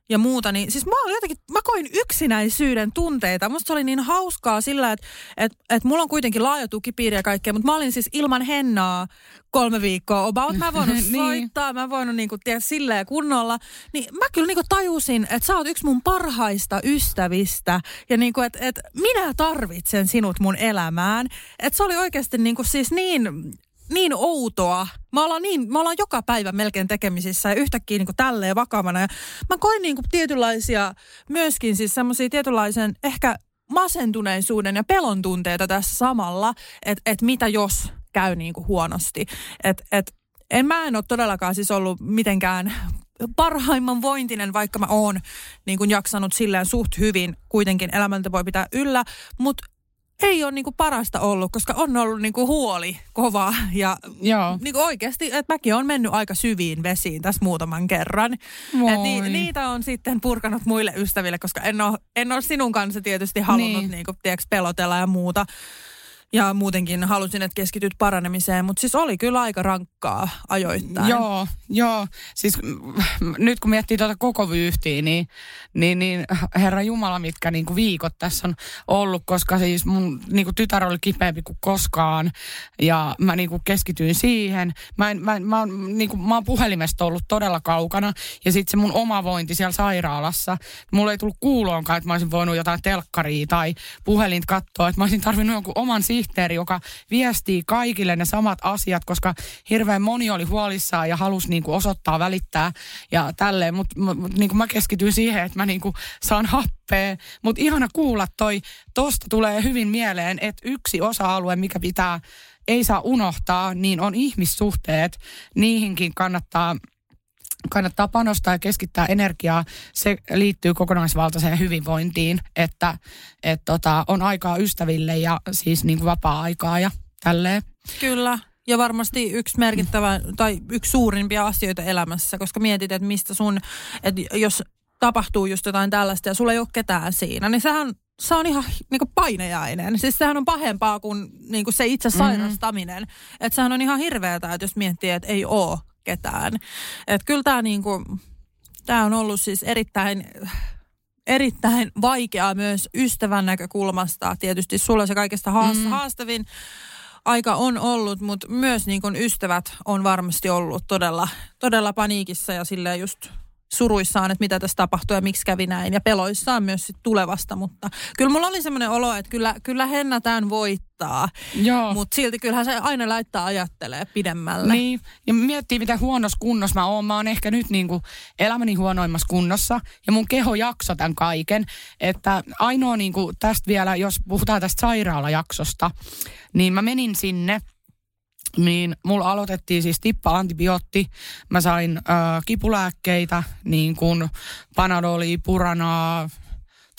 ja muuta, niin siis mä olin jotenkin, mä koin yksinäisyyden tunteita. Musta se oli niin hauskaa sillä, että et, et mulla on kuitenkin laaja tukipiiri ja kaikkea, mutta mä olin siis ilman hennaa kolme viikkoa about. Mä voinut niin. soittaa, mä voinut niinku, tiedä, silleen kunnolla. Niin mä kyllä niinku tajusin, että sä oot yksi mun parhaista ystävistä ja niinku, että et minä tarvitsen sinut mun elämään. Että se oli oikeasti niinku siis niin niin outoa. Mä ollaan, niin, mä ollaan joka päivä melkein tekemisissä ja yhtäkkiä niin kuin tälleen vakavana. Ja mä koin niin kuin tietynlaisia, myöskin siis semmoisia tietynlaisen ehkä masentuneisuuden ja pelon tunteita tässä samalla, että et mitä jos käy niin kuin huonosti. Et, et, en mä en ole todellakaan siis ollut mitenkään parhaimman vointinen, vaikka mä oon niin kuin jaksanut silleen suht hyvin kuitenkin elämältä voi pitää yllä, mutta ei ole niinku parasta ollut, koska on ollut niinku huoli kova ja Joo. Niinku oikeasti, että mäkin on mennyt aika syviin vesiin tässä muutaman kerran. Et ni, niitä on sitten purkanut muille ystäville, koska en ole, en ole sinun kanssa tietysti halunnut niin. niinku, tiedätkö, pelotella ja muuta. Ja muutenkin halusin, että keskityt paranemiseen, mutta siis oli kyllä aika rankkaa ajoittain. Joo, joo. Siis nyt kun miettii tuota koko vyyhtiä, niin, niin, niin herra Jumala, mitkä niinku viikot tässä on ollut, koska siis mun niinku tytär oli kipeämpi kuin koskaan ja mä niinku keskityin siihen. Mä, en, mä, mä, niinku, mä oon puhelimesta ollut todella kaukana ja sitten se mun oma vointi siellä sairaalassa. Mulla ei tullut kuuloonkaan, että mä olisin voinut jotain telkkaria tai puhelint katsoa, että mä olisin tarvinnut jonkun oman sihteeri, joka viestii kaikille ne samat asiat, koska hirveän moni oli huolissaan ja halusi niin kuin osoittaa, välittää ja tälleen. Mutta mut, niin mä keskityin siihen, että mä niin kuin saan happea. Mutta ihana kuulla toi, tosta tulee hyvin mieleen, että yksi osa-alue, mikä pitää, ei saa unohtaa, niin on ihmissuhteet. Niihinkin kannattaa kannattaa panostaa ja keskittää energiaa. Se liittyy kokonaisvaltaiseen hyvinvointiin, että et tota, on aikaa ystäville ja siis niin kuin vapaa-aikaa ja tälleen. Kyllä. Ja varmasti yksi merkittävä tai yksi suurimpia asioita elämässä, koska mietit, että mistä sun, että jos tapahtuu just jotain tällaista ja sulla ei ole ketään siinä, niin sehän se on ihan niin kuin painejainen. Siis sehän on pahempaa kuin, niin kuin se itse mm-hmm. sairastaminen. Mm-hmm. Että sehän on ihan hirveätä, että jos miettii, että ei ole ketään. Että kyllä tämä niinku, tää on ollut siis erittäin erittäin vaikeaa myös ystävän näkökulmasta. Tietysti sulla se kaikesta haast- mm. haastavin aika on ollut, mutta myös niin kun ystävät on varmasti ollut todella, todella paniikissa ja sille just suruissaan, että mitä tässä tapahtuu ja miksi kävi näin. Ja peloissaan myös sit tulevasta, mutta kyllä mulla oli semmoinen olo, että kyllä, kyllä Henna tämän voittaa. Joo. Mutta silti kyllähän se aina laittaa ajattelee pidemmälle. Niin, ja miettii mitä huonossa kunnossa mä oon. Mä oon ehkä nyt niinku elämäni huonoimmassa kunnossa ja mun keho jakso tämän kaiken. Että ainoa niinku tästä vielä, jos puhutaan tästä sairaalajaksosta, niin mä menin sinne – niin mulla aloitettiin siis tippa antibiootti. Mä sain äh, kipulääkkeitä, niin kuin panadoli, puranaa,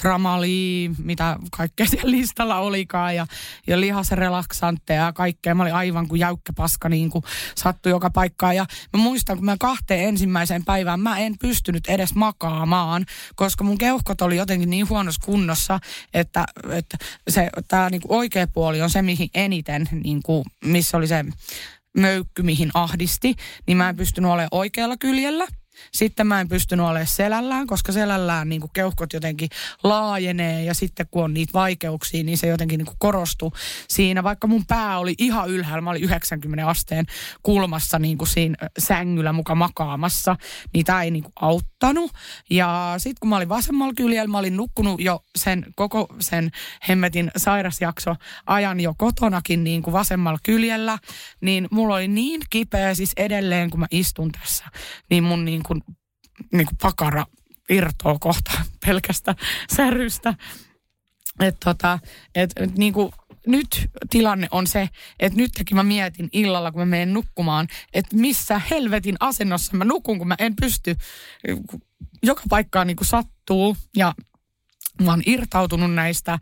tramali, mitä kaikkea siellä listalla olikaan ja, ja lihasrelaksantteja ja kaikkea. Mä olin aivan kuin jäykkä paska niin kuin sattui joka paikkaan. Ja mä muistan, kun mä kahteen ensimmäiseen päivään mä en pystynyt edes makaamaan, koska mun keuhkot oli jotenkin niin huonossa kunnossa, että, että se, tää niin kuin oikea puoli on se, mihin eniten, niin kuin, missä oli se möykky, mihin ahdisti, niin mä en pystynyt olemaan oikealla kyljellä. Sitten mä en pystynyt olemaan selällään, koska selällään niin kuin keuhkot jotenkin laajenee ja sitten kun on niitä vaikeuksia, niin se jotenkin niin kuin korostuu siinä. Vaikka mun pää oli ihan ylhäällä, mä olin 90 asteen kulmassa niin kuin siinä sängyllä muka makaamassa, niin tämä ei niin kuin auttanut. Ja sitten kun mä olin vasemmalla kyljellä, mä olin nukkunut jo sen koko sen hemmetin sairasjakso ajan jo kotonakin niin kuin vasemmalla kyljellä, niin mulla oli niin kipeä siis edelleen, kun mä istun tässä, niin mun niin kuin, niin kuin pakara irtoaa kohta pelkästä särystä. Että tota, et, et, niin kuin, nyt tilanne on se, että nytkin mä mietin illalla, kun mä menen nukkumaan, että missä helvetin asennossa mä nukun, kun mä en pysty, joka paikkaan niin kuin sattuu ja mä oon irtautunut näistä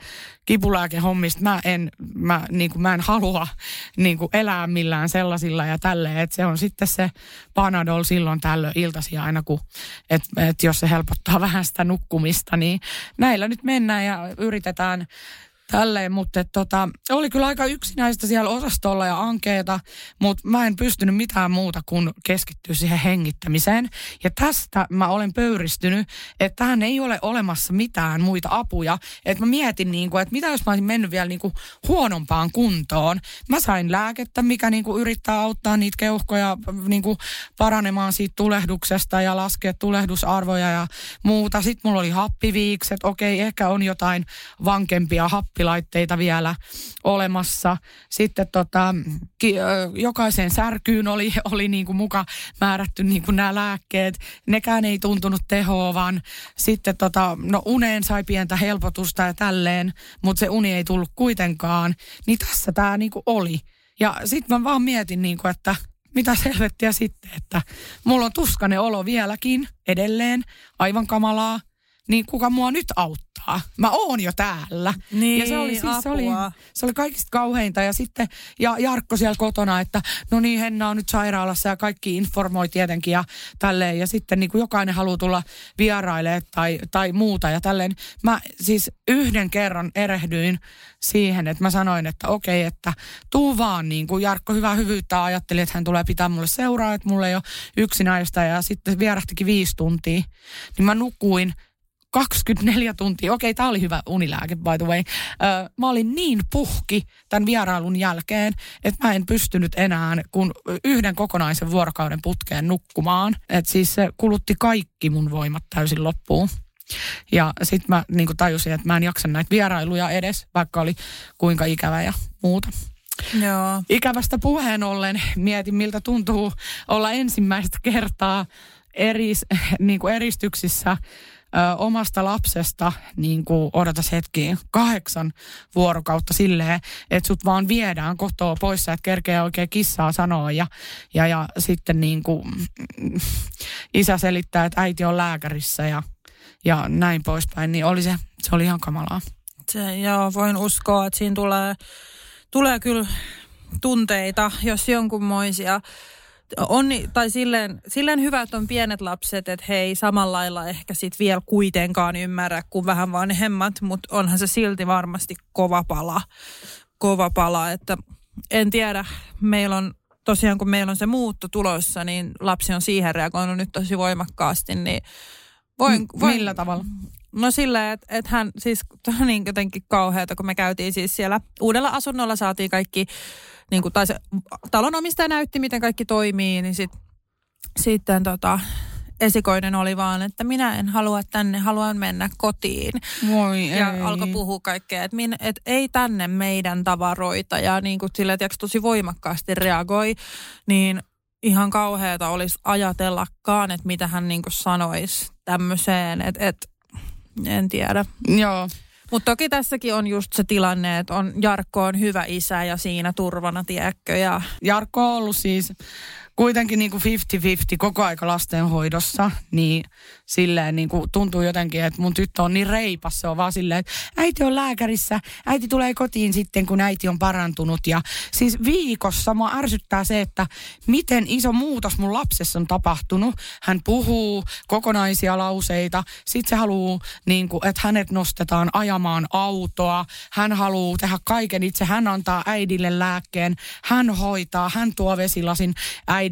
kipulääkehommista. Mä en, mä, niin kuin, mä en halua niin kuin elää millään sellaisilla ja tälleen. Että se on sitten se Panadol silloin tällöin iltasi aina, kun, että et jos se helpottaa vähän sitä nukkumista, niin näillä nyt mennään ja yritetään tälleen, mutta tota, oli kyllä aika yksinäistä siellä osastolla ja ankeeta, mutta mä en pystynyt mitään muuta kuin keskittyä siihen hengittämiseen. Ja tästä mä olen pöyristynyt, että tähän ei ole olemassa mitään muita apuja. Että mä mietin, niin kuin, että mitä jos mä olisin mennyt vielä niin kuin huonompaan kuntoon. Mä sain lääkettä, mikä niin kuin yrittää auttaa niitä keuhkoja niin kuin paranemaan siitä tulehduksesta ja laskea tulehdusarvoja ja muuta. Sitten mulla oli happiviikset, okei, ehkä on jotain vankempia happilaitteita vielä olemassa. Sitten tota, ki, jokaiseen särkyyn oli, oli niin kuin muka määrätty niin kuin nämä lääkkeet. Nekään ei tuntunut tehoa, vaan sitten tota, no uneen sai pientä helpotusta ja tälleen, mutta se uni ei tullut kuitenkaan. Niin tässä tämä niin kuin oli. Ja sitten mä vaan mietin, niin kuin, että mitä selvettiä sitten, että mulla on tuskainen olo vieläkin edelleen, aivan kamalaa, niin kuka mua nyt auttaa? Mä oon jo täällä. Niin, ja se oli, siis, se, oli, se oli kaikista kauheinta. Ja sitten ja Jarkko siellä kotona, että no niin, Henna on nyt sairaalassa ja kaikki informoi tietenkin ja tälleen. Ja sitten niin kuin jokainen haluaa tulla vierailemaan tai, tai muuta ja tälleen. Mä siis yhden kerran erehdyin siihen, että mä sanoin, että okei, että tuu vaan niin kuin Jarkko hyvää hyvyyttä ajatteli, että hän tulee pitää mulle seuraa, että mulle ei ole yksinäistä ja sitten vierähtikin viisi tuntia. Niin mä nukuin 24 tuntia. Okei, tämä oli hyvä unilääke, by the way. Ö, mä olin niin puhki tämän vierailun jälkeen, että mä en pystynyt enää kun yhden kokonaisen vuorokauden putkeen nukkumaan. Että siis se kulutti kaikki mun voimat täysin loppuun. Ja sitten mä niin tajusin, että mä en jaksa näitä vierailuja edes, vaikka oli kuinka ikävä ja muuta. Joo. Ikävästä puheen ollen mietin, miltä tuntuu olla ensimmäistä kertaa eris, niin kuin eristyksissä ö, omasta lapsesta, niin kuin odotas hetki, kahdeksan vuorokautta silleen, että sut vaan viedään kotoa pois, sä et kerkeä oikein kissaa sanoa ja, ja, ja sitten niin kuin, mm, isä selittää, että äiti on lääkärissä ja, ja näin poispäin, niin oli se, se oli ihan kamalaa. Se, joo, voin uskoa, että siinä tulee, tulee kyllä tunteita, jos jonkunmoisia on, tai silleen, silleen hyvä, että on pienet lapset, että he ei samalla lailla ehkä sit vielä kuitenkaan ymmärrä kuin vähän vanhemmat, mutta onhan se silti varmasti kova pala. Kova pala, että en tiedä, meillä on tosiaan kun meillä on se muutto tulossa, niin lapsi on siihen reagoinut nyt tosi voimakkaasti, niin voin, voin, Millä tavalla? No silleen, että et hän siis, niin jotenkin kauheata, kun me käytiin siis siellä uudella asunnolla, saatiin kaikki, niin kuin, tai se talonomistaja näytti, miten kaikki toimii, niin sit, sitten tota, esikoinen oli vaan, että minä en halua tänne, haluan mennä kotiin. Voi Ja ei. alkoi puhua kaikkea, että, min, että ei tänne meidän tavaroita ja niin kuin sille, että tosi voimakkaasti reagoi, niin ihan kauheata olisi ajatellakaan, että mitä hän niin kuin sanoisi tämmöiseen, että, että en tiedä. Joo. Mutta toki tässäkin on just se tilanne, että on, Jarkko on hyvä isä ja siinä turvana, tiedätkö, ja Jarkko on ollut siis kuitenkin niin kuin 50-50 koko aika lastenhoidossa, niin silleen niin kuin tuntuu jotenkin, että mun tyttö on niin reipas, se on vaan silleen, että äiti on lääkärissä, äiti tulee kotiin sitten, kun äiti on parantunut. Ja siis viikossa mua ärsyttää se, että miten iso muutos mun lapsessa on tapahtunut. Hän puhuu kokonaisia lauseita, sitten se haluaa, niin kuin, että hänet nostetaan ajamaan autoa, hän haluaa tehdä kaiken itse, hän antaa äidille lääkkeen, hän hoitaa, hän tuo vesilasin äidille,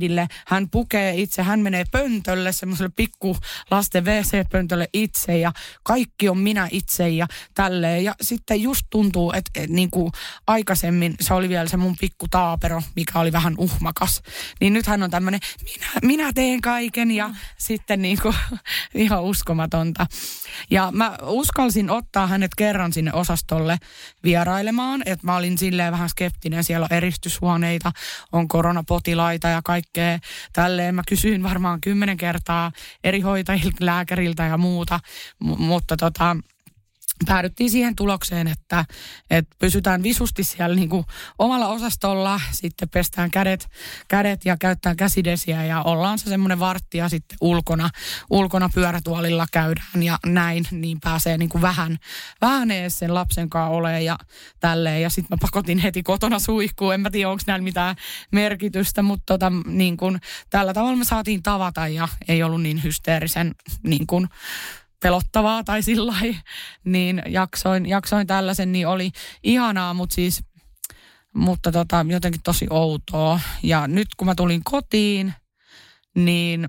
hän pukee itse, hän menee pöntölle, semmoiselle pikku lasten WC-pöntölle itse ja kaikki on minä itse ja tälleen. Ja sitten just tuntuu, että, että niin kuin aikaisemmin se oli vielä se mun pikku taapero, mikä oli vähän uhmakas. Niin nyt hän on tämmöinen, minä, minä teen kaiken ja mm. sitten niin kuin, ihan uskomatonta. Ja mä uskalsin ottaa hänet kerran sinne osastolle vierailemaan, että mä olin silleen vähän skeptinen, siellä on eristyshuoneita, on koronapotilaita ja kaikkea tälleen. Mä kysyin varmaan kymmenen kertaa eri hoitajilta, lääkäriltä ja muuta, M- mutta tota, päädyttiin siihen tulokseen, että, että pysytään visusti siellä niin kuin omalla osastolla, sitten pestään kädet, kädet ja käyttää käsidesiä ja ollaan se semmoinen vartti ja sitten ulkona, ulkona pyörätuolilla käydään ja näin, niin pääsee niin kuin vähän, vähän ees sen lapsen kanssa olemaan ja tälleen. Ja sitten mä pakotin heti kotona suihkuun, en mä tiedä onko näillä mitään merkitystä, mutta tota, niin kuin, tällä tavalla me saatiin tavata ja ei ollut niin hysteerisen niin kuin, pelottavaa tai sillä niin jaksoin, jaksoin tällaisen, niin oli ihanaa, mutta siis mutta tota, jotenkin tosi outoa. Ja nyt kun mä tulin kotiin, niin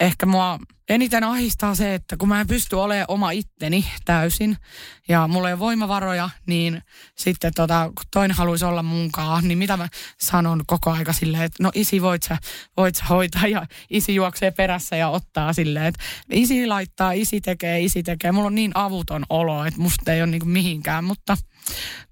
ehkä mua eniten ahistaa se, että kun mä en pysty olemaan oma itteni täysin ja mulla ei ole voimavaroja, niin sitten tota, kun toinen haluaisi olla munkaan, niin mitä mä sanon koko aika silleen, että no isi voit sä, voit sä hoitaa ja isi juoksee perässä ja ottaa silleen, että isi laittaa, isi tekee, isi tekee. Mulla on niin avuton olo, että musta ei ole niin mihinkään, mutta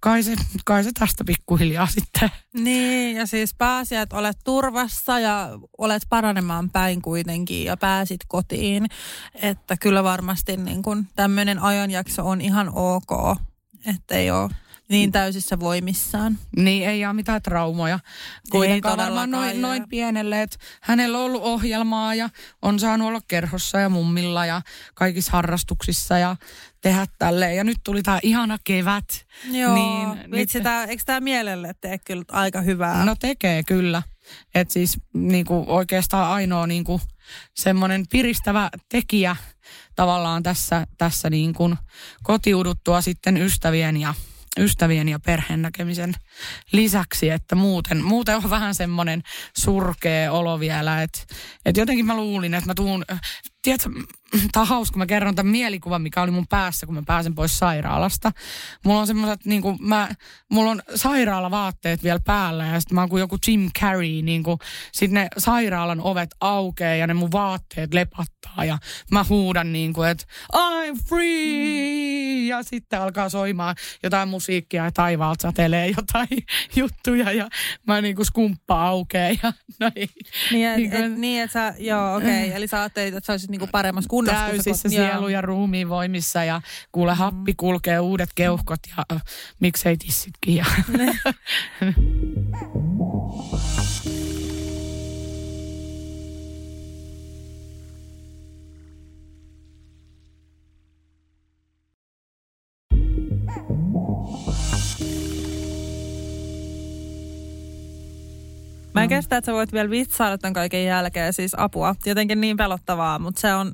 kai se, kai se tästä pikkuhiljaa sitten. Niin, ja siis pääsiä, että olet turvassa ja olet paranemaan päin kuitenkin ja pääsit kotiin. Että kyllä varmasti niin kun tämmöinen ajanjakso on ihan ok, että ei ole niin täysissä voimissaan. Niin, ei ole mitään traumoja. Kuitenkaan varmaan noin, noin pienelle, että hänellä on ollut ohjelmaa ja on saanut olla kerhossa ja mummilla ja kaikissa harrastuksissa ja tehdä tälleen. Ja nyt tuli tämä ihana kevät. Joo, niin vitsi, nyt... tää, eikö tämä mielelle tee kyllä aika hyvää? No tekee kyllä. Että siis niinku, oikeastaan ainoa niinku, semmoinen piristävä tekijä tavallaan tässä, tässä niinku, kotiuduttua sitten ystävien ja ystävien ja perheen näkemisen lisäksi, että muuten, muuten on vähän semmoinen surkea olo vielä, että, että jotenkin mä luulin, että mä tuun, tiedätkö, tämä on hauska, mä kerron tämän mielikuvan, mikä oli mun päässä, kun mä pääsen pois sairaalasta. Mulla on semmoiset, niin kuin mä, mulla on sairaalavaatteet vielä päällä ja sitten mä oon kuin joku Jim Carrey, niin kuin, sit ne sairaalan ovet aukeaa ja ne mun vaatteet lepattaa ja mä huudan niin kuin, että I'm free! Ja sitten alkaa soimaan jotain musiikkia ja taivaalta satelee jotain juttuja ja mä niin kuin skumppa aukeaa ja näin. Niin, et, niin, kuin, et, niin että sä, joo okei, okay. eli sä ajattelit, että sä olisit niin kuin paremmassa kunnossa. Täysissä sielu ja ruumiin voimissa ja kuule mm. happi kulkee uudet keuhkot ja äh, miksei tissitkin. Ja. Mä en kestä, että sä voit vielä vitsailla tämän kaiken jälkeen, siis apua. Jotenkin niin pelottavaa, mutta se on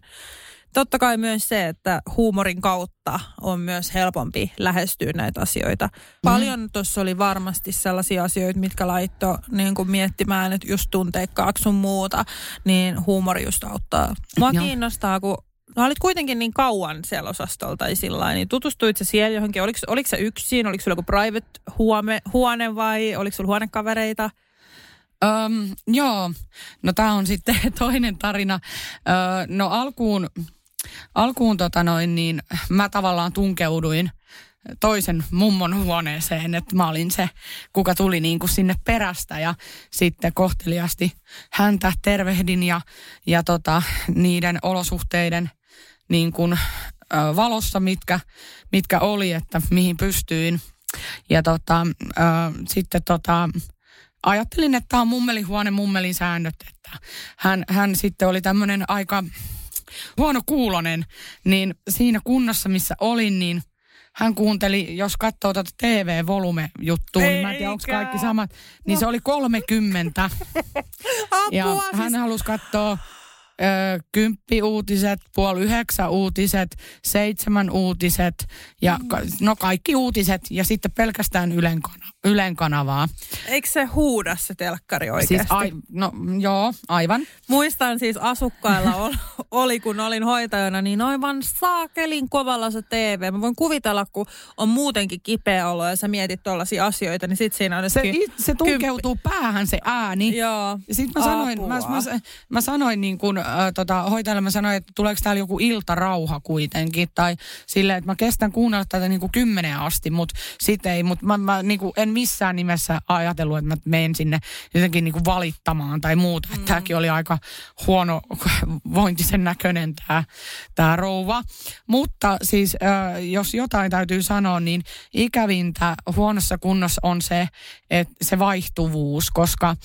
totta kai myös se, että huumorin kautta on myös helpompi lähestyä näitä asioita. Mm. Paljon tuossa oli varmasti sellaisia asioita, mitkä laitto niin kuin miettimään, että just tunteikkaaksi sun muuta, niin huumori just auttaa. Mua Joo. kiinnostaa, kun No olit kuitenkin niin kauan siellä osastolla tai sillä niin tutustuit sä siellä johonkin, oliko, oliko sä yksin, oliko sulla joku private huome, huone vai oliko sulla huonekavereita? Um, joo, no tämä on sitten toinen tarina. Uh, no alkuun, alkuun tota noin, niin mä tavallaan tunkeuduin toisen mummon huoneeseen, että mä olin se, kuka tuli niin kuin sinne perästä ja sitten kohteliasti häntä tervehdin ja, ja tota, niiden olosuhteiden niin kuin, ö, valossa, mitkä, mitkä oli, että mihin pystyin. Ja tota, ö, sitten tota, ajattelin, että tämä on mummelihuone, mummelin säännöt, että hän, hän sitten oli tämmöinen aika huono kuulonen, niin siinä kunnossa, missä olin, niin hän kuunteli, jos katsoo tuota TV-volume-juttua, niin mä en tiedä, onko kaikki samat, niin se oli 30. ja hän halusi katsoa kymppi uutiset, puoli yhdeksän uutiset, seitsemän uutiset ja no kaikki uutiset ja sitten pelkästään Ylen, kana- Ylen kanavaa. Eikö se huuda se telkkari oikeasti? Siis ai, no joo, aivan. Muistan siis asukkailla ol, oli, kun olin hoitajana, niin aivan saakelin kovalla se TV. Mä voin kuvitella, kun on muutenkin kipeä olo ja sä mietit tuollaisia asioita, niin sit siinä on se, se tunkeutuu kymppi. päähän se ääni. Joo. Sitten mä sanoin, mä, mä, mä, sanoin niin kuin äh, tota, hoitajalle mä sanoin, että tuleeko täällä joku iltarauha kuitenkin. Tai silleen, että mä kestän kuunnella tätä niin kuin kymmeneen asti, mutta sitten ei. Mutta mä, mä niin kuin en missään nimessä ajatellut, että mä menen sinne jotenkin niin kuin valittamaan tai muuta. Mm. Että tämäkin oli aika huono vointisen näköinen tämä, tämä rouva. Mutta siis äh, jos jotain täytyy sanoa, niin ikävintä huonossa kunnossa on se, että se vaihtuvuus, koska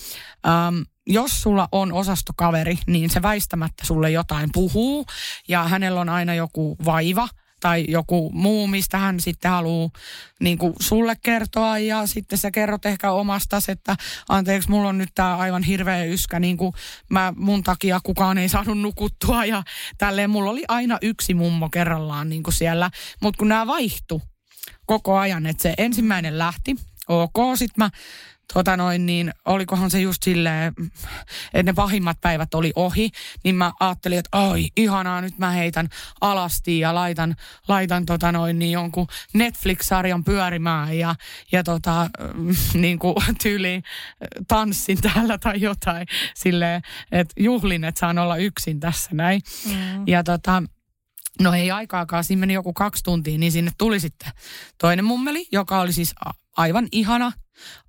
ähm, jos sulla on osastokaveri, niin se väistämättä sulle jotain puhuu ja hänellä on aina joku vaiva tai joku muu, mistä hän sitten haluaa niin kuin sulle kertoa ja sitten sä kerrot ehkä omasta, että anteeksi, mulla on nyt tämä aivan hirveä yskä, niin kuin mä, mun takia kukaan ei saanut nukuttua ja tälleen. Mulla oli aina yksi mummo kerrallaan niin kuin siellä, mutta kun nämä vaihtu koko ajan, että se ensimmäinen lähti, ok, sitten mä tota noin, niin olikohan se just silleen, että ne pahimmat päivät oli ohi, niin mä ajattelin, että ai ihanaa, nyt mä heitän alasti ja laitan, laitan tota noin, niin jonkun Netflix-sarjan pyörimään ja, ja tota, niin kuin tyyliin tanssin täällä tai jotain silleen, että juhlin, että saan olla yksin tässä näin. Mm. Ja tota, No ei aikaakaan, siinä meni joku kaksi tuntia, niin sinne tuli sitten toinen mummeli, joka oli siis aivan ihana,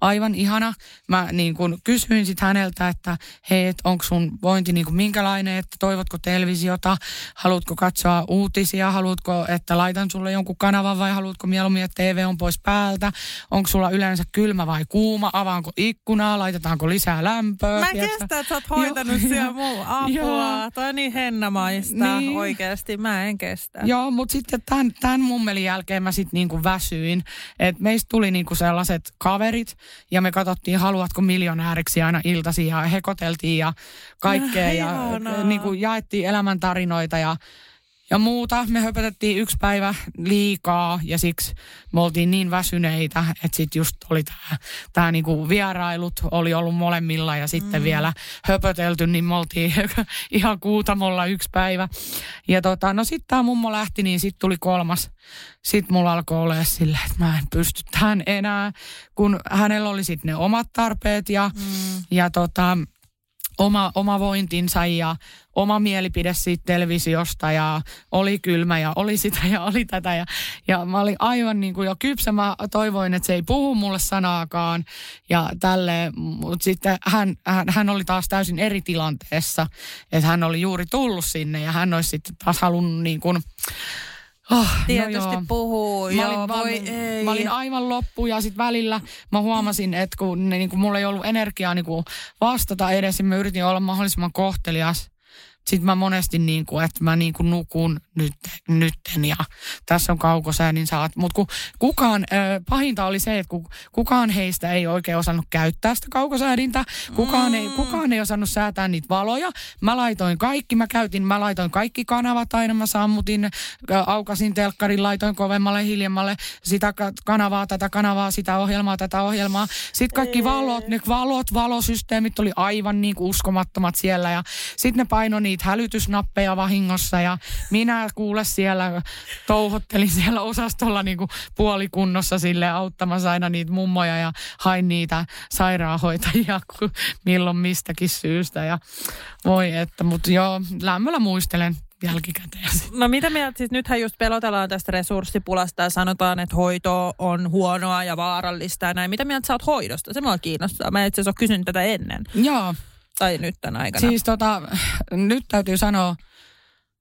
aivan ihana. Mä niin kun kysyin sitten häneltä, että hei, et onko sun vointi niin minkälainen, että toivotko televisiota, haluatko katsoa uutisia, haluatko, että laitan sulle jonkun kanavan vai haluatko mieluummin, että TV on pois päältä, onko sulla yleensä kylmä vai kuuma, avaanko ikkunaa, laitetaanko lisää lämpöä. Mä en kestä, että sä oot hoitanut siellä muu apua. Toi on niin hennamaista niin. oikeasti, mä en kestä. Joo, mutta sitten tämän, tämän mummelin jälkeen mä sitten niinku väsyin, että meistä tuli niinku sellaiset kaverit, kaverit. Ja me katsottiin Haluatko miljonääriksi aina iltasi ja hekoteltiin ja kaikkea ja niin kuin jaettiin elämäntarinoita ja ja muuta. Me höpötettiin yksi päivä liikaa ja siksi me oltiin niin väsyneitä, että sitten just oli tämä tää niinku vierailut oli ollut molemmilla ja sitten mm. vielä höpötelty, niin me oltiin ihan kuutamolla yksi päivä. Ja tota, no sitten tämä mummo lähti, niin sitten tuli kolmas. Sitten mulla alkoi olla silleen, että mä en pysty tähän enää, kun hänellä oli sitten ne omat tarpeet ja, mm. ja tota, oma, oma vointinsa ja oma mielipide siitä televisiosta ja oli kylmä ja oli sitä ja oli tätä. Ja, ja mä olin aivan niin kuin jo kypsä. Mä toivoin, että se ei puhu mulle sanaakaan ja tälle. Mutta sitten hän, hän, hän oli taas täysin eri tilanteessa. Että hän oli juuri tullut sinne ja hän olisi sitten taas halunnut niin kuin, Oh, Tietysti no puhuu. Mä, joo, olin, voi, ei. mä olin aivan loppu ja sitten välillä mä huomasin, että kun, ne, niin kun mulla ei ollut energiaa niin kuin vastata edes, niin mä yritin olla mahdollisimman kohtelias sitten mä monesti niin kuin, että mä niin kuin nukun nyt, nytten ja tässä on kaukosää, niin saat. Mutta kun kukaan, äh, pahinta oli se, että kukaan heistä ei oikein osannut käyttää sitä kaukosäädintä. Kukaan, mm. ei, kukaan ei osannut säätää niitä valoja. Mä laitoin kaikki, mä käytin, mä laitoin kaikki kanavat aina, mä sammutin, äh, aukasin telkkarin, laitoin kovemmalle, hiljemmalle sitä kanavaa, tätä kanavaa, sitä ohjelmaa, tätä ohjelmaa. Sitten kaikki valot, ne valot, valosysteemit oli aivan niin kuin uskomattomat siellä ja sitten ne paino niitä niitä hälytysnappeja vahingossa ja minä kuule siellä touhottelin siellä osastolla niin kuin puolikunnossa sille auttamassa aina niitä mummoja ja hain niitä sairaanhoitajia milloin mistäkin syystä ja voi että, mutta joo, lämmöllä muistelen jälkikäteen. No mitä mieltä, siis nythän just pelotellaan tästä resurssipulasta ja sanotaan, että hoito on huonoa ja vaarallista ja näin. Mitä mieltä sä oot hoidosta? Se mua kiinnostaa. Mä itse asiassa ole kysynyt tätä ennen. Joo. Tai nyt tämän aikana? Siis tota, nyt täytyy sanoa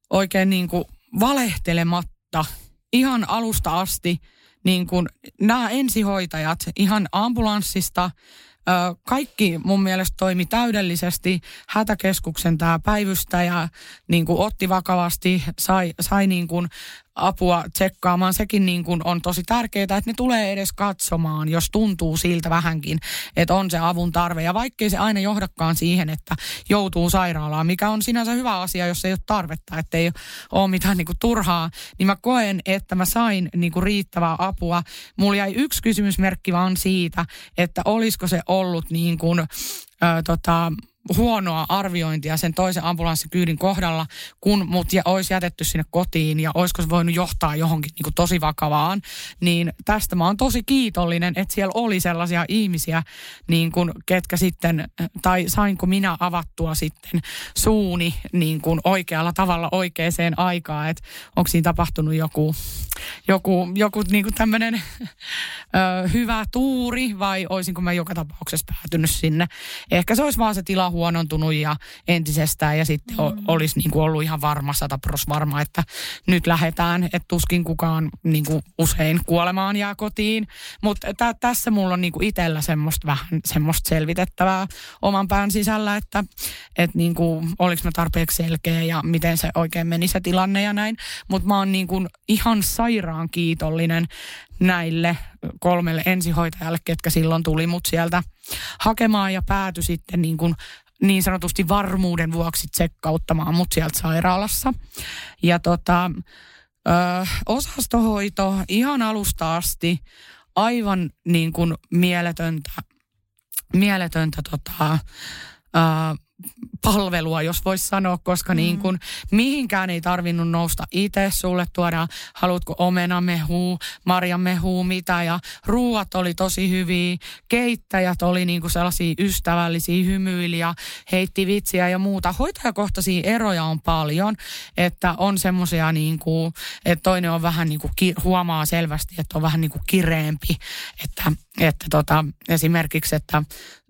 oikein niin kuin valehtelematta ihan alusta asti niin kuin nämä ensihoitajat ihan ambulanssista kaikki mun mielestä toimi täydellisesti. Hätäkeskuksen tämä päivystäjä niin kuin otti vakavasti, sai, sai niin kuin apua tsekkaamaan. Sekin niin kuin on tosi tärkeää, että ne tulee edes katsomaan, jos tuntuu siltä vähänkin, että on se avun tarve. Ja vaikkei se aina johdakaan siihen, että joutuu sairaalaan, mikä on sinänsä hyvä asia, jos ei ole tarvetta, että ei ole mitään niin kuin turhaa, niin mä koen, että mä sain niin kuin riittävää apua. Mulla jäi yksi kysymysmerkki vaan siitä, että olisiko se ollut niin kuin, ö, tota, huonoa arviointia sen toisen ambulanssikyydin kohdalla, kun mut ja olisi jätetty sinne kotiin ja olisiko se voinut johtaa johonkin niin tosi vakavaan. Niin tästä mä oon tosi kiitollinen, että siellä oli sellaisia ihmisiä, niin kuin, ketkä sitten, tai sainko minä avattua sitten suuni niin kuin oikealla tavalla oikeaan aikaan, että onko siinä tapahtunut joku, joku, joku niin kuin tämmöinen hyvä tuuri vai olisinko mä joka tapauksessa päätynyt sinne. ehkä se olisi vaan se tila huonontunut ja entisestään ja sitten mm. olisi niin kuin ollut ihan varma, sata pros varma, että nyt lähdetään, että tuskin kukaan niin kuin usein kuolemaan jää kotiin. Mutta tä- tässä mulla on niin kuin itsellä semmoista vähän semmoista selvitettävää oman pään sisällä, että et niin kuin, oliko mä tarpeeksi selkeä ja miten se oikein meni se tilanne ja näin. Mutta mä oon niin kuin ihan sairaan kiitollinen näille kolmelle ensihoitajalle, ketkä silloin tuli mut sieltä hakemaan ja päätyi sitten niin kuin niin sanotusti varmuuden vuoksi tsekkauttamaan mut sieltä sairaalassa. Ja tota, ö, osastohoito ihan alusta asti aivan niin kuin mieletöntä, mieletöntä tota, ö, palvelua, jos voisi sanoa, koska mm. niin kuin mihinkään ei tarvinnut nousta itse. Sulle tuodaan, haluatko omenamehuu, marjamehuu, mitä ja ruuat oli tosi hyviä. Keittäjät oli niin kuin sellaisia ystävällisiä, hymyiliä, heitti vitsiä ja muuta. Hoitajakohtaisia eroja on paljon, että on semmoisia niin kuin, että toinen on vähän niin kuin, huomaa selvästi, että on vähän niin kuin kireempi, että, että tota, esimerkiksi, että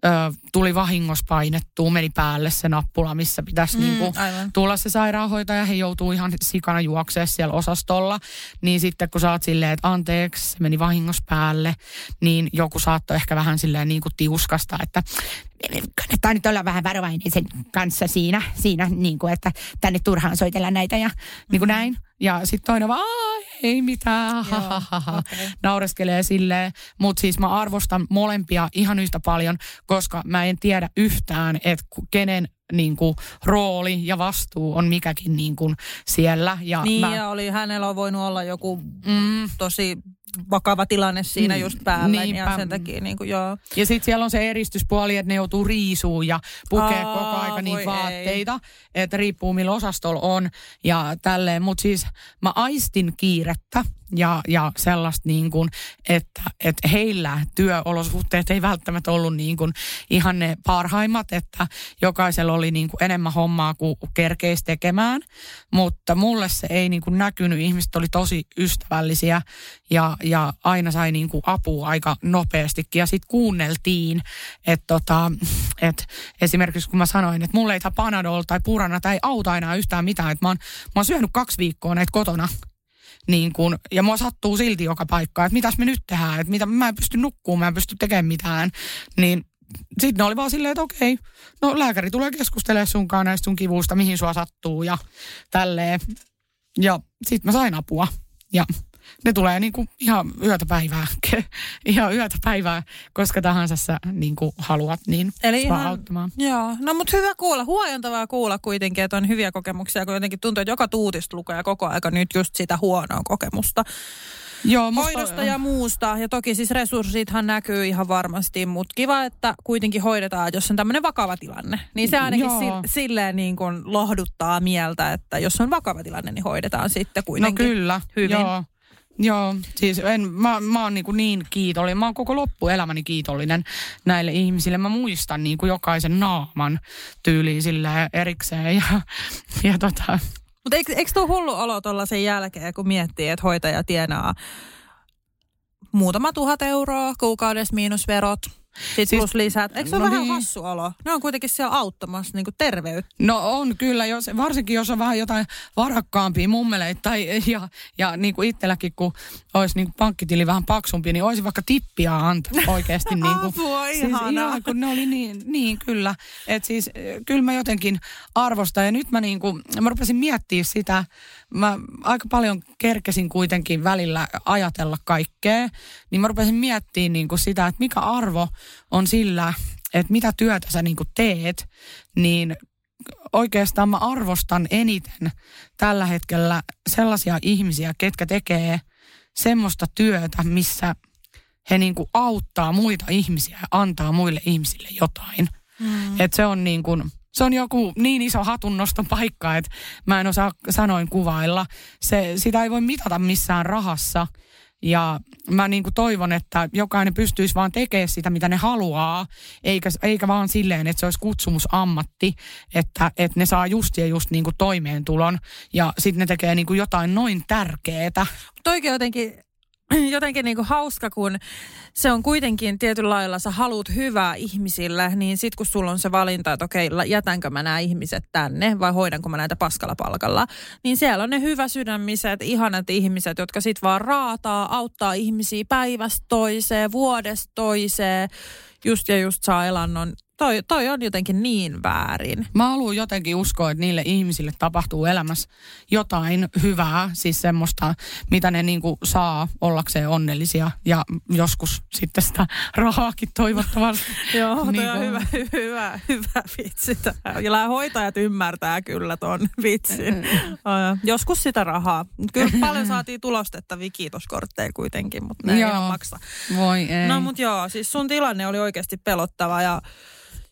ö, tuli vahingossa painettua, meni päälle se nappula, missä pitäisi mm, niinku tulla se sairaanhoitaja. He joutuu ihan sikana juoksemaan siellä osastolla. Niin sitten kun sä oot silleen, että anteeksi, se meni vahingossa päälle, niin joku saattoi ehkä vähän silleen niin kuin tiuskasta, että kannattaa nyt olla vähän varovainen sen kanssa siinä, siinä niin kuin, että tänne turhaan soitella näitä ja niin kuin mm. näin. Ja sitten toinen vaan, ei mitään, Joo, okay. naureskelee silleen. Mutta siis mä arvostan molempia ihan yhtä paljon, koska mä en tiedä yhtään, että kenen niin kuin, rooli ja vastuu on mikäkin niin kuin, siellä. Ja niin, mä... ja oli, hänellä on voinut olla joku mm. tosi vakava tilanne siinä mm, just päällä. Niinpä. Ja sen takia niin kuin, joo. Ja sitten siellä on se eristyspuoli, että ne joutuu riisuun ja pukee Aa, koko aika niitä vaatteita. Että riippuu millä osastolla on ja tälleen. Mutta siis mä aistin kiirettä ja, ja sellaista niin kuin, että, että heillä työolosuhteet ei välttämättä ollut niin kuin ihan ne parhaimmat, että jokaisella oli niin kuin enemmän hommaa kuin kerkeisi tekemään, mutta mulle se ei niin kuin näkynyt. Ihmiset oli tosi ystävällisiä ja, ja aina sai niin kuin apua aika nopeastikin ja sitten kuunneltiin, että tota, et esimerkiksi kun mä sanoin, että mulle ei tämä Panadol tai Purana tai auta enää yhtään mitään, että mä oon, mä oon syönyt kaksi viikkoa näitä kotona niin kun, ja mua sattuu silti joka paikka, että mitäs me nyt tehdään, että mitä, mä en pysty nukkumaan, mä en pysty tekemään mitään. Niin sitten ne oli vaan silleen, että okei, no lääkäri tulee keskustelemaan sunkaan näistä sun kivuista, mihin sua sattuu ja tälleen. Ja sitten mä sain apua. Ja ne tulee niin kuin ihan yötä päivää, ihan yötä päivää, koska tahansa sä niin kuin haluat, niin Eli ihan, auttamaan. Joo, no mutta hyvä kuulla, huojentavaa kuulla kuitenkin, että on hyviä kokemuksia, kun jotenkin tuntuu, että joka tuutista lukee koko aika nyt just sitä huonoa kokemusta. Joo. Hoidosta ja muusta. Ja toki siis resurssithan näkyy ihan varmasti, mutta kiva, että kuitenkin hoidetaan, jos on tämmöinen vakava tilanne. Niin se ainakin Joo. silleen niin kuin lohduttaa mieltä, että jos on vakava tilanne, niin hoidetaan sitten kuitenkin No kyllä, hyvin. Joo. Joo, siis en, mä, mä oon niin, niin kiitollinen. Mä oon koko loppuelämäni kiitollinen näille ihmisille. Mä muistan niin kuin jokaisen naaman tyyliin sille erikseen. Ja, ja tota... Mutta eikö, eikö tuo hullu olo tuolla sen jälkeen, kun miettii, että hoitaja tienaa muutama tuhat euroa kuukaudessa miinus verot – sitten siis, plus lisät. Eikö se no ole vähän niin. hassu olo? Ne on kuitenkin siellä auttamassa niin terveyttä. No on kyllä, jos, varsinkin jos on vähän jotain varakkaampia mummeleita tai, ja, ja niin kuin itselläkin, kun olisi niin kuin pankkitili vähän paksumpi, niin olisi vaikka tippiä antaa oikeasti. Niin kuin, Apua, siis ihan, kun ne oli niin, niin kyllä. Että siis kyllä mä jotenkin arvostan ja nyt mä niin kuin, mä rupesin miettimään sitä, mä aika paljon kerkesin kuitenkin välillä ajatella kaikkea, niin mä rupesin miettimään niin kuin sitä, että mikä arvo on sillä, että mitä työtä sä niin kuin teet, niin oikeastaan mä arvostan eniten tällä hetkellä sellaisia ihmisiä, ketkä tekee semmoista työtä, missä he niin kuin auttaa muita ihmisiä ja antaa muille ihmisille jotain. Mm. Et se on niin kuin, se on joku niin iso hatunnoston paikka, että mä en osaa sanoin kuvailla. Se, sitä ei voi mitata missään rahassa. Ja mä niin kuin toivon, että jokainen pystyisi vaan tekemään sitä, mitä ne haluaa, eikä, eikä vaan silleen, että se olisi kutsumusammatti, että, että ne saa just ja just niin kuin toimeentulon ja sitten ne tekee niin kuin jotain noin tärkeää. Toikin jotenkin jotenkin niinku hauska, kun se on kuitenkin tietyllä lailla, sä haluat hyvää ihmisille, niin sit kun sulla on se valinta, että okei, jätänkö mä nämä ihmiset tänne vai hoidanko mä näitä paskalla palkalla, niin siellä on ne hyvä sydämiset, ihanat ihmiset, jotka sit vaan raataa, auttaa ihmisiä päivästä toiseen, vuodesta toiseen, just ja just saa elannon toi, toi on jotenkin niin väärin. Mä haluan jotenkin uskoa, että niille ihmisille tapahtuu elämässä jotain hyvää, siis semmoista, mitä ne niinku saa ollakseen onnellisia ja joskus sitten sitä rahaakin toivottavasti. Joo, niin toi on hyvä, hyvä, hyvä vitsi. Ja hoitajat ymmärtää kyllä ton vitsin. joskus sitä rahaa. Kyllä paljon saatiin tulostettavia kiitoskortteja kuitenkin, mutta ne ei maksa. Voi ei. No mut joo, siis sun tilanne oli oikeasti pelottava ja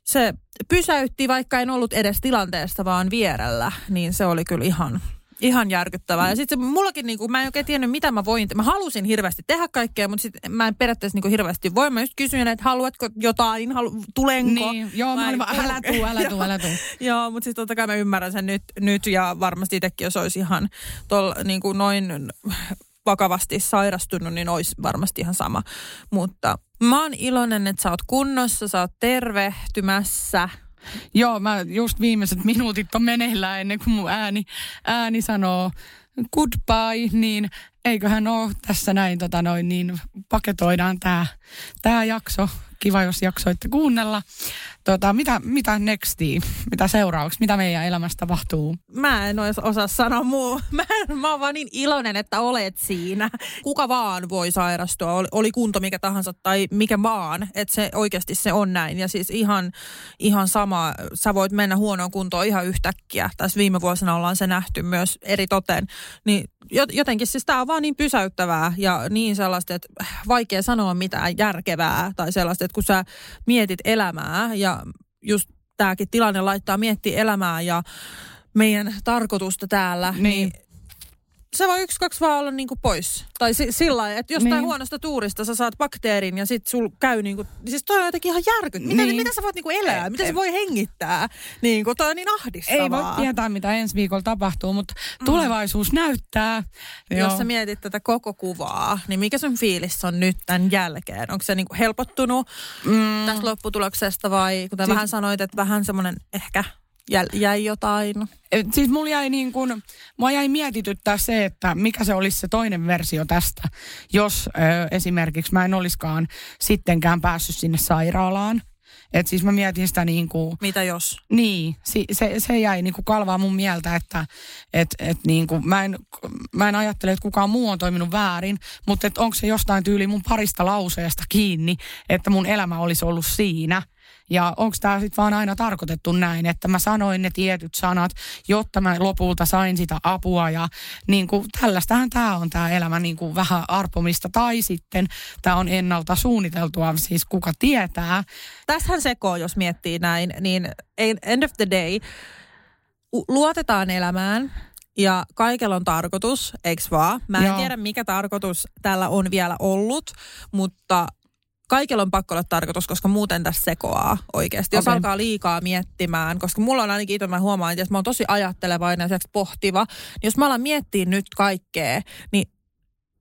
se pysäytti, vaikka en ollut edes tilanteesta, vaan vierellä, niin se oli kyllä ihan, ihan järkyttävää. Ja sitten mullakin, niin kuin, mä en oikein tiennyt, mitä mä voin. Mä halusin hirveästi tehdä kaikkea, mutta sitten mä en periaatteessa niin kuin, hirveästi voi. Mä just kysyin, että haluatko jotain, halu, tulenko? Niin, joo, mä olin vaan, älä tuu, älä tuu, älä tuu. joo, mutta siis totta kai mä ymmärrän sen nyt, nyt ja varmasti itsekin, jos olisi ihan tol, niin kuin noin vakavasti sairastunut, niin olisi varmasti ihan sama. Mutta mä oon iloinen, että sä oot kunnossa, sä oot tervehtymässä. Joo, mä just viimeiset minuutit on meneillään ennen kuin mun ääni, ääni sanoo goodbye, niin eiköhän ole tässä näin, tota noin, niin paketoidaan tämä tää jakso. Kiva, jos jaksoitte kuunnella. Tota, mitä, mitä nexti, mitä seuraavaksi, mitä meidän elämässä tapahtuu? Mä en osaa sanoa muu. Mä, mä oon vaan niin iloinen, että olet siinä. Kuka vaan voi sairastua, oli, oli kunto mikä tahansa tai mikä vaan, että se oikeasti se on näin. Ja siis ihan, ihan sama, sä voit mennä huonoon kuntoon ihan yhtäkkiä. Tässä viime vuosina ollaan se nähty myös eri toten. Niin jotenkin siis tämä on vaan niin pysäyttävää ja niin sellaista, että vaikea sanoa mitään järkevää tai sellaista, että kun sä mietit elämää ja just tämäkin tilanne laittaa miettiä elämää ja meidän tarkoitusta täällä, niin, niin se voi yksi, kaksi vaan olla niinku pois. Tai si- sillä lailla, että jostain niin. huonosta tuurista sä saat bakteerin ja sit sul käy niinku, siis toi on jotenkin ihan järkyt. Miten, niin. miten sä voit niinku elää? Miten sä voi hengittää? Niinku, toi on niin ahdistavaa. Ei voi tietää, mitä ensi viikolla tapahtuu, mutta mm. tulevaisuus näyttää. Jos Joo. sä mietit tätä koko kuvaa, niin mikä sun fiilis on nyt tämän jälkeen? Onko se niinku helpottunut mm. tästä lopputuloksesta vai kuten siis... vähän sanoit, että vähän semmoinen ehkä jäi, jäi jotain? Siis mulla jäi niin kuin, mua jäi mietityttää se, että mikä se olisi se toinen versio tästä, jos ö, esimerkiksi mä en olisikaan sittenkään päässyt sinne sairaalaan. Et siis mä mietin sitä niin kuin... Mitä jos? Niin, se, se, se jäi niin kuin kalvaa mun mieltä, että et, et niin kuin, mä, en, mä en ajattele, että kukaan muu on toiminut väärin, mutta onko se jostain tyyli mun parista lauseesta kiinni, että mun elämä olisi ollut siinä – ja onko tämä sitten vaan aina tarkoitettu näin, että mä sanoin ne tietyt sanat, jotta mä lopulta sain sitä apua ja niin kuin tällaistähän tämä on tämä elämä niin kuin vähän arpomista tai sitten tämä on ennalta suunniteltua, siis kuka tietää. Tässähän sekoo, jos miettii näin, niin end of the day, luotetaan elämään, ja kaikella on tarkoitus, eikö vaan? Mä en Joo. tiedä, mikä tarkoitus tällä on vielä ollut, mutta kaikella on pakko olla tarkoitus, koska muuten tässä sekoaa oikeasti. Jos okay. alkaa liikaa miettimään, koska mulla on ainakin itse, mä huomaan, että jos mä oon tosi ajattelevainen ja pohtiva, niin jos mä alan miettiä nyt kaikkea, niin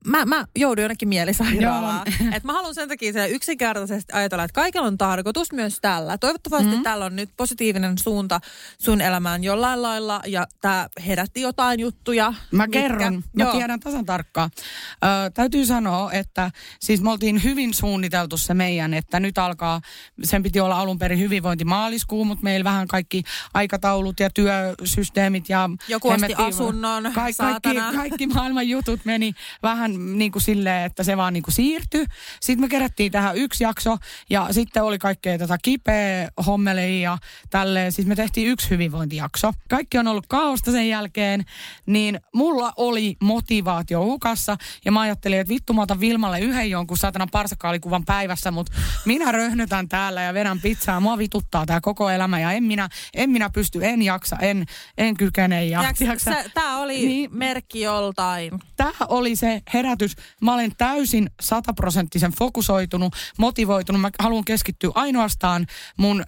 mä, mä joudun jonnekin mielisairaalaan. Et mä haluan sen takia se yksinkertaisesti ajatella, että kaikella on tarkoitus myös tällä. Toivottavasti mm-hmm. tällä on nyt positiivinen suunta sun elämään jollain lailla ja tämä herätti jotain juttuja. Mä mitkä, kerron, mä joo. tiedän tasan tarkkaan. Ö, täytyy sanoa, että siis me oltiin hyvin suunniteltu se meidän, että nyt alkaa, sen piti olla alun perin hyvinvointi maaliskuu, mutta meillä vähän kaikki aikataulut ja työsysteemit ja... Joku osti asunnon, ka- kaikki, kaikki maailman jutut meni vähän niin kuin silleen, että se vaan niin kuin siirtyi. Sitten me kerättiin tähän yksi jakso ja sitten oli kaikkea tätä kipeä hommeli ja tälleen. Siis me tehtiin yksi hyvinvointijakso. Kaikki on ollut kaosta sen jälkeen, niin mulla oli motivaatio hukassa ja mä ajattelin, että vittu mä otan Vilmalle yhden jonkun satana parsakaalikuvan päivässä, mutta minä röhnötän täällä ja vedän pizzaa. Mua vituttaa tämä koko elämä ja en minä, en minä pysty, en jaksa, en, en kykene. Ja, Tämä oli niin, merkki joltain. Tämä oli se herätys. Mä olen täysin sataprosenttisen fokusoitunut, motivoitunut. Mä haluan keskittyä ainoastaan mun ö,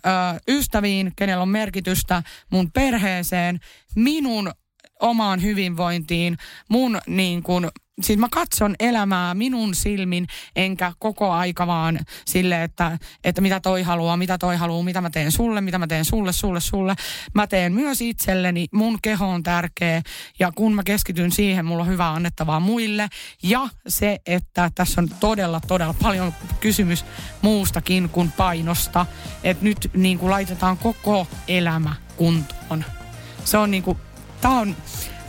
ystäviin, kenellä on merkitystä, mun perheeseen, minun omaan hyvinvointiin, mun niin kuin, siis mä katson elämää minun silmin, enkä koko aika vaan sille, että, että mitä toi haluaa, mitä toi haluaa, mitä mä teen sulle, mitä mä teen sulle, sulle, sulle. Mä teen myös itselleni, mun keho on tärkeä ja kun mä keskityn siihen, mulla on hyvää annettavaa muille. Ja se, että tässä on todella, todella paljon kysymys muustakin kuin painosta, että nyt niin kuin laitetaan koko elämä kuntoon. Se on niin kuin, tää on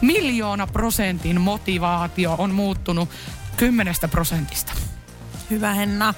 miljoona prosentin motivaatio on muuttunut kymmenestä prosentista. Hyvä Henna.